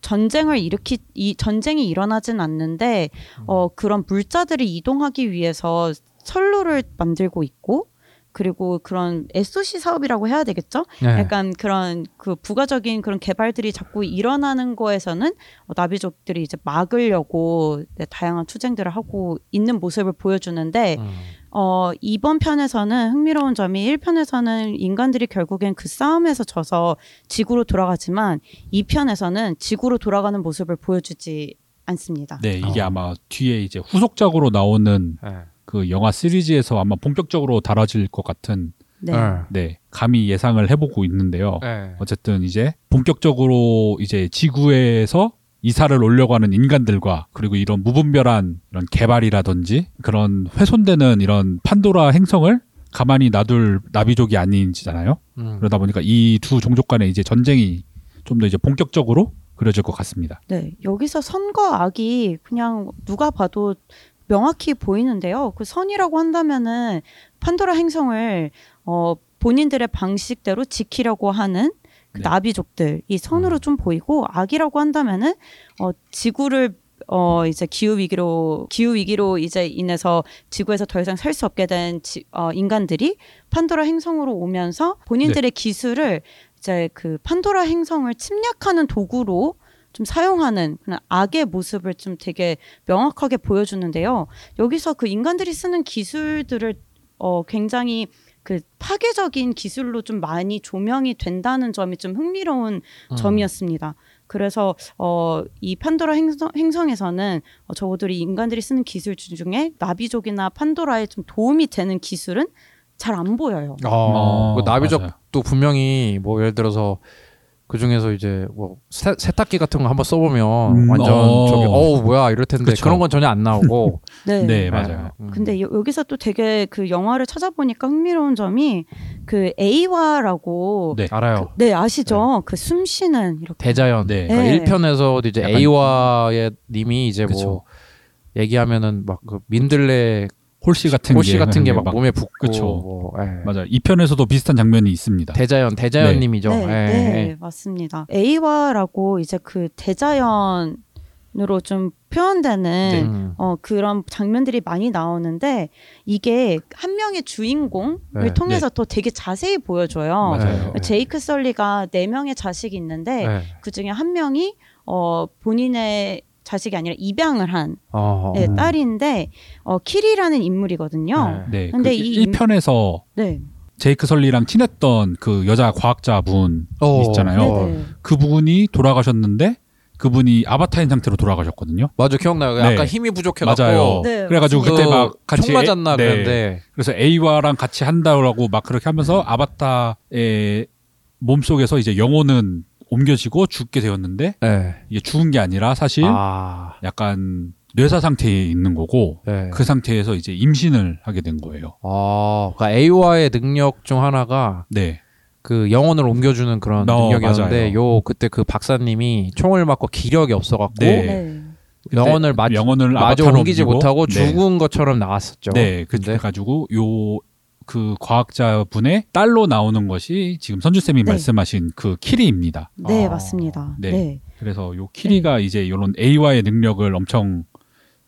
Speaker 1: 전쟁을 일으키 이 전쟁이 일어나진 않는데 어 그런 물자들이 이동하기 위해서 선로를 만들고 있고 그리고 그런 SOC 사업이라고 해야 되겠죠?
Speaker 3: 네.
Speaker 1: 약간 그런 그 부가적인 그런 개발들이 자꾸 일어나는 거에서는 어, 나비족들이 이제 막으려고 네, 다양한 투쟁들을 하고 있는 모습을 보여주는데
Speaker 3: 음.
Speaker 1: 어 이번 편에서는 흥미로운 점이 1편에서는 인간들이 결국엔 그 싸움에서 져서 지구로 돌아가지만 2편에서는 지구로 돌아가는 모습을 보여주지 않습니다.
Speaker 2: 네, 이게
Speaker 3: 어.
Speaker 2: 아마 뒤에 이제 후속작으로 나오는
Speaker 3: 네.
Speaker 2: 그 영화 시리즈에서 아마 본격적으로 다뤄질 것 같은
Speaker 1: 네.
Speaker 2: 네 감히 예상을 해보고 있는데요.
Speaker 3: 네.
Speaker 2: 어쨌든 이제 본격적으로 이제 지구에서 이사를 오려고 하는 인간들과 그리고 이런 무분별한 이런 개발이라든지 그런 훼손되는 이런 판도라 행성을 가만히 놔둘 나비족이 아닌지잖아요.
Speaker 3: 음.
Speaker 2: 그러다 보니까 이 두 종족 간의 이제 전쟁이 좀 더 이제 본격적으로 그려질 것 같습니다.
Speaker 1: 네, 여기서 선과 악이 그냥 누가 봐도 명확히 보이는데요. 그 선이라고 한다면은 판도라 행성을 어 본인들의 방식대로 지키려고 하는 그
Speaker 2: 네.
Speaker 1: 나비족들 이 선으로 좀 보이고 악이라고 한다면은 어 지구를 어 이제 기후 위기로 기후 위기로 이제 인해서 지구에서 더 이상 살 수 없게 된 지, 어, 인간들이 판도라 행성으로 오면서 본인들의 기술을 이제 그 판도라 행성을 침략하는 도구로 좀 사용하는 그런 악의 모습을 좀 되게 명확하게 보여주는데요. 여기서 그 인간들이 쓰는 기술들을 어 굉장히 그 파괴적인 기술로 좀 많이 조명이 된다는 점이 좀 흥미로운
Speaker 3: 음.
Speaker 1: 점이었습니다. 그래서 어, 이 판도라 행성, 행성에서는 어, 적어도 이 인간들이 쓰는 기술 중에 나비족이나 판도라에 좀 도움이 되는 기술은 잘 안 보여요.
Speaker 3: 어,
Speaker 2: 어,
Speaker 3: 그 나비족도
Speaker 2: 맞아요.
Speaker 3: 분명히 뭐 예를 들어서 그 중에서 이제 뭐 세, 세탁기 같은 거 한번 써보면
Speaker 2: 음,
Speaker 3: 완전
Speaker 2: 어.
Speaker 3: 저기 어우 뭐야 이럴 텐데
Speaker 2: 그쵸.
Speaker 3: 그런 건 전혀 안 나오고
Speaker 1: 네.
Speaker 2: 네, 맞아요.
Speaker 3: 음.
Speaker 1: 근데 여, 여기서 또 되게 그 영화를 찾아보니까 흥미로운 점이 그 에이와라고 네,
Speaker 2: 네.
Speaker 3: 알아요.
Speaker 1: 아시죠? 그 숨쉬는 이렇게
Speaker 3: 대자연.
Speaker 2: 네.
Speaker 3: 그러니까
Speaker 1: 네.
Speaker 3: 1편에서도 이제
Speaker 2: 약간-
Speaker 3: A와의 님이 이제 뭐
Speaker 2: 그쵸.
Speaker 3: 얘기하면은 막 그 민들레
Speaker 2: 홀씨 같은
Speaker 3: 호시
Speaker 2: 게
Speaker 3: 같은 게막
Speaker 2: 막-
Speaker 3: 몸에 붙고
Speaker 2: 그쵸.
Speaker 3: 뭐, 예.
Speaker 2: 맞아. 이 편에서도 비슷한 장면이 있습니다.
Speaker 3: 대자연 대자연
Speaker 2: 네.
Speaker 3: 님이죠.
Speaker 1: 네,
Speaker 3: 예,
Speaker 1: 네,
Speaker 3: 예.
Speaker 1: 맞습니다. 에이와라고 이제 그 대자연으로 좀 표현되는
Speaker 3: 음.
Speaker 1: 어, 그런 장면들이 많이 나오는데 이게 한 명의 주인공을
Speaker 3: 네,
Speaker 1: 통해서 또 되게 자세히 보여줘요.
Speaker 2: 맞아요.
Speaker 3: 네.
Speaker 1: 제이크 썰리가 네 명의 자식이 있는데
Speaker 3: 네.
Speaker 1: 그 중에 한 명이 어, 본인의 자식이 아니라 입양을 한
Speaker 3: 어,
Speaker 1: 네,
Speaker 2: 음.
Speaker 1: 딸인데 어, 키리라는 인물이거든요.
Speaker 3: 네.
Speaker 2: 네.
Speaker 1: 근데
Speaker 2: 그
Speaker 1: 이
Speaker 2: 1편에서
Speaker 1: 네.
Speaker 2: 제이크 설리랑 친했던 그 여자 과학자분
Speaker 3: 어,
Speaker 2: 있잖아요.
Speaker 3: 어.
Speaker 1: 네, 네.
Speaker 2: 그분이 돌아가셨는데 그분이 아바타인 상태로 돌아가셨거든요.
Speaker 3: 맞아 기억나요.
Speaker 2: 네.
Speaker 3: 약간 힘이 부족해갖고
Speaker 2: 맞아요.
Speaker 1: 네,
Speaker 2: 그래가지고
Speaker 1: 맞습니다.
Speaker 2: 그때 막 같이
Speaker 3: 총 맞았나
Speaker 2: 애- 네.
Speaker 3: 그랬는데
Speaker 2: 그래서 에이와랑 같이 한다고 막 그렇게 하면서 아바타의 몸 속에서 이제 영혼은 옮겨지고 죽게 되었는데
Speaker 3: 네.
Speaker 2: 이게 죽은 게 아니라 사실
Speaker 3: 아,
Speaker 2: 약간 뇌사 상태에 있는 거고
Speaker 3: 네.
Speaker 2: 그 상태에서 이제 임신을 하게 된 거예요.
Speaker 3: 아, 그러니까 A와의 능력 중 하나가
Speaker 2: 네,
Speaker 3: 그 영혼을 옮겨주는 그런
Speaker 2: 어,
Speaker 3: 능력이었는데
Speaker 2: 맞아요.
Speaker 3: 요 그때 그 박사님이 총을 맞고 기력이 없어갖고
Speaker 2: 네.
Speaker 1: 네.
Speaker 3: 영혼을 마,
Speaker 2: 영혼을
Speaker 3: 마저
Speaker 2: 아바타로
Speaker 3: 옮기지
Speaker 2: 옮기고,
Speaker 3: 못하고
Speaker 2: 네.
Speaker 3: 죽은 것처럼 나왔었죠.
Speaker 2: 네,
Speaker 3: 근데
Speaker 2: 그래 가지고 요 그 과학자분의 딸로 나오는 것이 지금 선주 쌤이
Speaker 1: 네.
Speaker 2: 말씀하신 그 키리입니다.
Speaker 1: 네,
Speaker 3: 아,
Speaker 1: 맞습니다.
Speaker 2: 네.
Speaker 1: 네.
Speaker 2: 그래서 요 키리가 이제 이런 A와의 능력을 엄청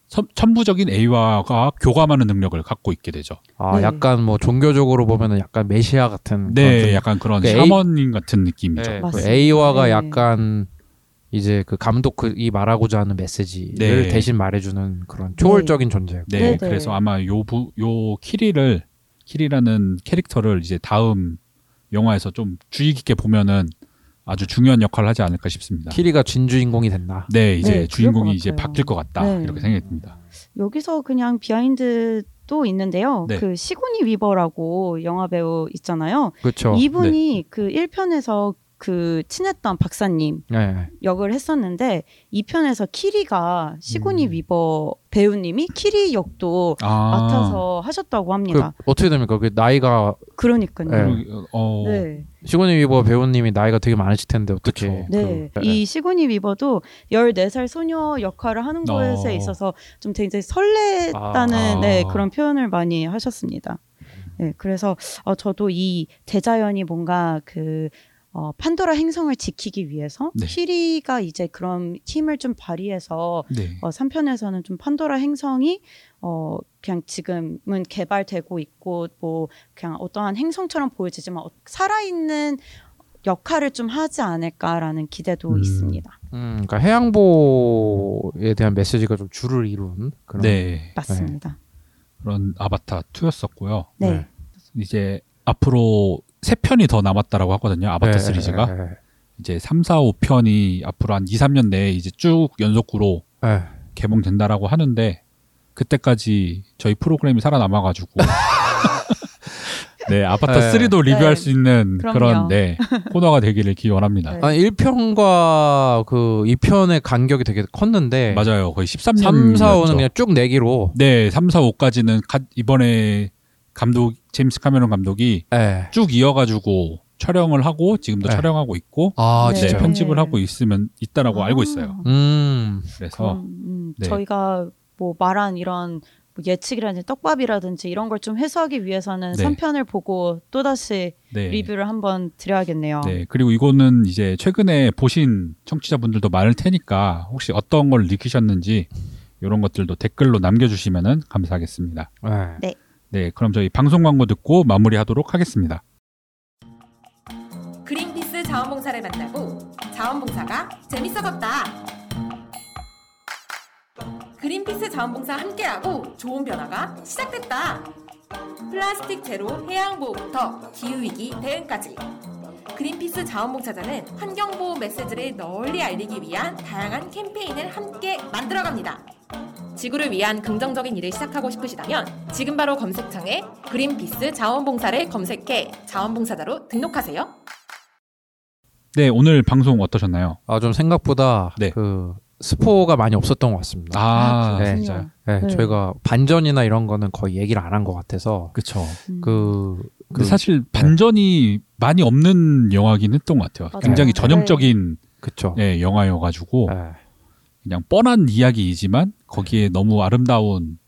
Speaker 2: 선- 천부적인 A와가 교감하는 능력을 갖고 있게 되죠.
Speaker 3: 아,
Speaker 1: 네.
Speaker 3: 약간 뭐 종교적으로 보면은 약간 메시아 같은
Speaker 2: 네,
Speaker 3: 그런 좀-
Speaker 2: 약간 그런
Speaker 3: 그 A-
Speaker 2: 샤머님 같은 느낌이죠.
Speaker 3: 네, 그
Speaker 1: 맞습니다.
Speaker 3: A와가
Speaker 1: 네.
Speaker 3: 약간 이제 그 감독 그이 말하고자 하는 메시지를
Speaker 2: 네.
Speaker 3: 대신 말해주는 그런 초월적인 존재.
Speaker 2: 네,
Speaker 1: 네, 네.
Speaker 2: 그래서 아마 요, 부, 요 키리를, 키리라는 캐릭터를 이제 다음 영화에서 좀 주의 깊게 보면은 아주 중요한 역할을 하지 않을까 싶습니다.
Speaker 3: 키리가 진 주인공이 됐나?
Speaker 2: 네, 이제
Speaker 1: 네,
Speaker 2: 주인공이
Speaker 1: 것
Speaker 2: 이제. 바뀔 것 같다.
Speaker 1: 네.
Speaker 2: 이렇게 생각이 듭니다.
Speaker 1: 여기서 그냥 비하인드도 있는데요.
Speaker 2: 네.
Speaker 1: 그 시고니 위버라고 영화 배우 있잖아요.
Speaker 3: 그렇죠.
Speaker 1: 이분이 그 1편에서 그 친했던 박사님
Speaker 3: 네.
Speaker 1: 역을 했었는데 2편에서 키리가 시고니
Speaker 3: 음.
Speaker 1: 위버 배우님이 키리 역도
Speaker 2: 아,
Speaker 1: 맡아서 하셨다고
Speaker 3: 그
Speaker 1: 합니다.
Speaker 3: 어떻게 됩니까? 그 나이가
Speaker 1: 그, 러니까요
Speaker 3: 네.
Speaker 2: 어,
Speaker 1: 네.
Speaker 3: 시고니 위버 배우님이 나이가 되게 많으실 텐데 어떻게?
Speaker 2: 그쵸.
Speaker 1: 네.
Speaker 3: 그-
Speaker 1: 이 시고니 위버도 14살 소녀 역할을 하는
Speaker 2: 어.
Speaker 1: 것에 있어서 좀 굉장히 설렜다는
Speaker 2: 아.
Speaker 1: 네, 그런 표현을 많이 하셨습니다. 네, 그래서 어, 저도 이 대자연이 뭔가 그 어, 판도라 행성을 지키기 위해서
Speaker 2: 네.
Speaker 1: 키리가 이제 그런 힘을 좀 발휘해서
Speaker 2: 네.
Speaker 1: 어, 3편에서는 좀 판도라 행성이 어, 그냥 지금은 개발되고 있고 뭐 그냥 어떠한 행성처럼 보여지지만 어, 살아있는 역할을 좀 하지 않을까라는 기대도
Speaker 2: 음.
Speaker 1: 있습니다.
Speaker 3: 음, 그러니까 해양보에 대한 메시지가 좀 줄을 이룬 그런.
Speaker 2: 네.
Speaker 1: 맞습니다.
Speaker 2: 그런 아바타 2였었고요.
Speaker 1: 네.
Speaker 3: 네.
Speaker 2: 이제 앞으로 세 편이 더 남았다라고 하거든요. 아바타
Speaker 3: 네,
Speaker 2: 시리즈가.
Speaker 3: 네, 네,
Speaker 2: 이제 3, 4, 5편이 앞으로 한 2, 3년 내에 이제 쭉 연속으로
Speaker 3: 네.
Speaker 2: 개봉된다라고 하는데 그때까지 저희 프로그램이 살아남아 가지고 네 아바타
Speaker 3: 네.
Speaker 2: 3도 리뷰할
Speaker 1: 네.
Speaker 2: 수 있는
Speaker 1: 그럼요.
Speaker 2: 그런 네 코너가 되기를 기원합니다.
Speaker 1: 네.
Speaker 3: 아니 1편과 그 2편의 간격이 되게 컸는데
Speaker 2: 맞아요, 거의 13년.
Speaker 3: 3, 4, 5는 그냥 쭉 내기로
Speaker 2: 네 3, 4, 5까지는 이번에 감독 제임스 카메론 감독이
Speaker 3: 네.
Speaker 2: 쭉 이어가지고 촬영을 하고 지금도
Speaker 3: 네.
Speaker 2: 촬영하고 있고
Speaker 3: 아
Speaker 1: 네.
Speaker 2: 네,
Speaker 3: 진짜.
Speaker 2: 편집을
Speaker 1: 네.
Speaker 2: 하고 있으면 있다라고
Speaker 1: 아,
Speaker 2: 알고 있어요.
Speaker 3: 음.
Speaker 2: 그래서
Speaker 1: 음,
Speaker 2: 네.
Speaker 1: 저희가 뭐 말한 이런 뭐 예측이라든지 떡밥이라든지 이런 걸 좀 해소하기 위해서는
Speaker 2: 네.
Speaker 1: 3편을 보고 또다시
Speaker 2: 네.
Speaker 1: 리뷰를 한번 드려야겠네요.
Speaker 2: 네, 그리고 이거는 이제 최근에 보신 청취자분들도 많을 테니까 혹시 어떤 걸 느끼셨는지 이런 것들도 댓글로 남겨주시면 감사하겠습니다.
Speaker 3: 네.
Speaker 2: 네, 그럼 저희 방송 광고 듣고 마무리하도록 하겠습니다.
Speaker 5: 그린피스 자원봉사를 만나고 자원봉사가 재밌어졌다. 그린피스 자원봉사 함께하고 좋은 변화가 시작됐다. 플라스틱 제로 해양 보호부터 기후 위기 대응까지. 그린피스 자원봉사자는 환경보호 메시지를 널리 알리기 위한 다양한 캠페인을 함께 만들어갑니다. 지구를 위한 긍정적인 일을 시작하고 싶으시다면 지금 바로 검색창에 그린피스 자원봉사를 검색해 자원봉사자로 등록하세요.
Speaker 2: 네, 오늘 방송 어떠셨나요?
Speaker 3: 아 좀 생각보다
Speaker 2: 네.
Speaker 3: 그 스포가 많이 없었던 것 같습니다.
Speaker 2: 아,
Speaker 3: 네.
Speaker 1: 그렇군요.
Speaker 3: 네,
Speaker 1: 네.
Speaker 3: 저희가 반전이나 이런 거는 거의 얘기를 안 한 것 같아서
Speaker 2: 그쵸.
Speaker 1: 음.
Speaker 3: 그
Speaker 2: 근데
Speaker 3: 그-
Speaker 2: 사실 반전이 많이 없는 영화긴 했던 것 같아요.
Speaker 1: 맞아요.
Speaker 2: 굉장히
Speaker 1: 네.
Speaker 2: 전형적인
Speaker 3: 그쵸.
Speaker 2: 예, 영화여가지고
Speaker 3: 예.
Speaker 2: 그냥 뻔한 이야기이지만 거기에 너무 아름다운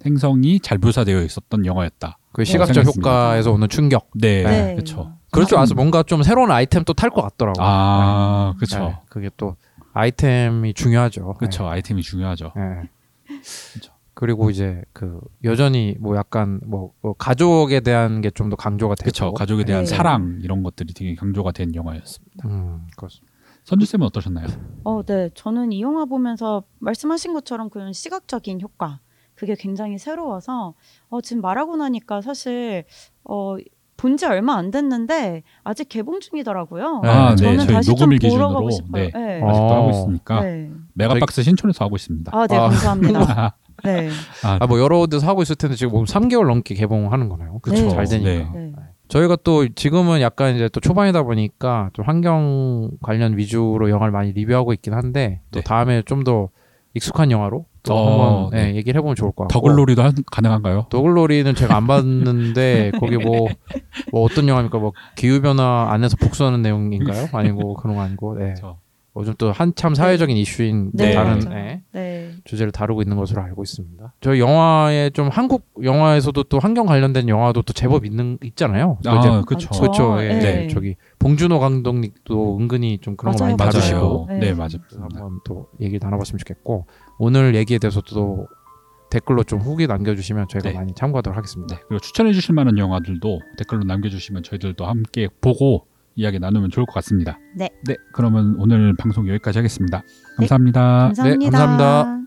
Speaker 2: 생성이 잘 묘사되어 있었던 영화였다.
Speaker 3: 그 시각적
Speaker 2: 생각했습니다.
Speaker 3: 효과에서 오는 충격.
Speaker 2: 네,
Speaker 1: 네.
Speaker 2: 그렇죠.
Speaker 3: 그럴 줄 알아서 뭔가 좀 새로운 아이템 또 탈 것 같더라고요.
Speaker 2: 아,
Speaker 3: 네.
Speaker 2: 그렇죠.
Speaker 3: 네, 그게 또 아이템이 중요하죠.
Speaker 2: 그렇죠. 아이템이 중요하죠.
Speaker 3: 네. 네.
Speaker 2: 그쵸.
Speaker 3: 그리고 이제 그 여전히 뭐 약간 뭐, 뭐 가족에 대한 게 좀 더 강조가 되고.
Speaker 2: 그렇죠. 가족에 대한
Speaker 1: 네.
Speaker 2: 사랑 이런 것들이 되게 강조가 된 영화였습니다.
Speaker 3: 음, 그렇습니다.
Speaker 2: 선주 쌤은 어떠셨나요?
Speaker 1: 어, 네. 저는 이 영화 보면서 말씀하신 것처럼 그런 시각적인 효과 그게 굉장히 새로워서 어, 지금 말하고 나니까 사실 어, 본 지 얼마 안 됐는데 아직 개봉 중이더라고요.
Speaker 3: 아, 네.
Speaker 1: 저는
Speaker 2: 저희
Speaker 1: 다시
Speaker 2: 녹음일
Speaker 1: 좀 보러
Speaker 2: 기준으로,
Speaker 1: 가고 싶어요.
Speaker 2: 네.
Speaker 1: 네.
Speaker 3: 어.
Speaker 2: 아직도 하고 있으니까
Speaker 1: 네.
Speaker 2: 메가박스 신촌에서 하고 있습니다.
Speaker 1: 아, 네,
Speaker 3: 아.
Speaker 1: 감사합니다. 네.
Speaker 2: 아,
Speaker 3: 아, 뭐 여러 데서 하고 있을 텐데 지금 뭐 3개월 넘게 개봉하는 거네요.
Speaker 1: 그쵸.
Speaker 3: 잘 되니까.
Speaker 2: 네.
Speaker 1: 네.
Speaker 3: 저희가 또 지금은 약간 이제 또 초반이다 보니까 좀 환경 관련 위주로 영화를 많이 리뷰하고 있긴 한데 또
Speaker 2: 네.
Speaker 3: 다음에 좀 더 익숙한 영화로 또
Speaker 2: 어,
Speaker 3: 한번
Speaker 2: 네.
Speaker 3: 예, 얘기를 해보면 좋을 것 같고
Speaker 2: 더글로리도 하- 가능한가요?
Speaker 3: 더글로리는 제가 안 봤는데 거기 뭐, 뭐 어떤 영화입니까? 뭐 기후 변화 안에서 복수하는 내용인가요? 아니고 그런 거 아니고 네.
Speaker 2: 저,
Speaker 3: 요즘 또 한참 사회적인 이슈인
Speaker 1: 네,
Speaker 3: 다른
Speaker 1: 맞아요.
Speaker 3: 예,
Speaker 1: 네.
Speaker 3: 주제를 다루고 있는 것으로 알고 있습니다. 저희 영화에 좀 한국 영화에서도 또 환경 관련된 영화도 또 제법 있는 있잖아요. 또
Speaker 2: 아, 그렇죠.
Speaker 3: 그렇죠. 예,
Speaker 1: 네.
Speaker 3: 저기 봉준호 감독님도 은근히 좀 그런 거 많이
Speaker 1: 맞아요,
Speaker 3: 다루시고
Speaker 1: 맞아요.
Speaker 2: 네,
Speaker 1: 네.
Speaker 2: 맞아요.
Speaker 3: 한번 또 얘기 나눠봤으면 좋겠고 오늘 얘기에 대해서도 댓글로 좀 후기 남겨주시면 저희가
Speaker 2: 네.
Speaker 3: 많이 참고하도록 하겠습니다.
Speaker 2: 네, 그리고 추천해 주실 만한 영화들도 댓글로 남겨주시면 저희들도 함께 보고 이야기 나누면 좋을 것 같습니다.
Speaker 1: 네.
Speaker 2: 네, 그러면 오늘 방송 여기까지 하겠습니다. 감사합니다.
Speaker 1: 감사합니다.
Speaker 3: 감사합니다.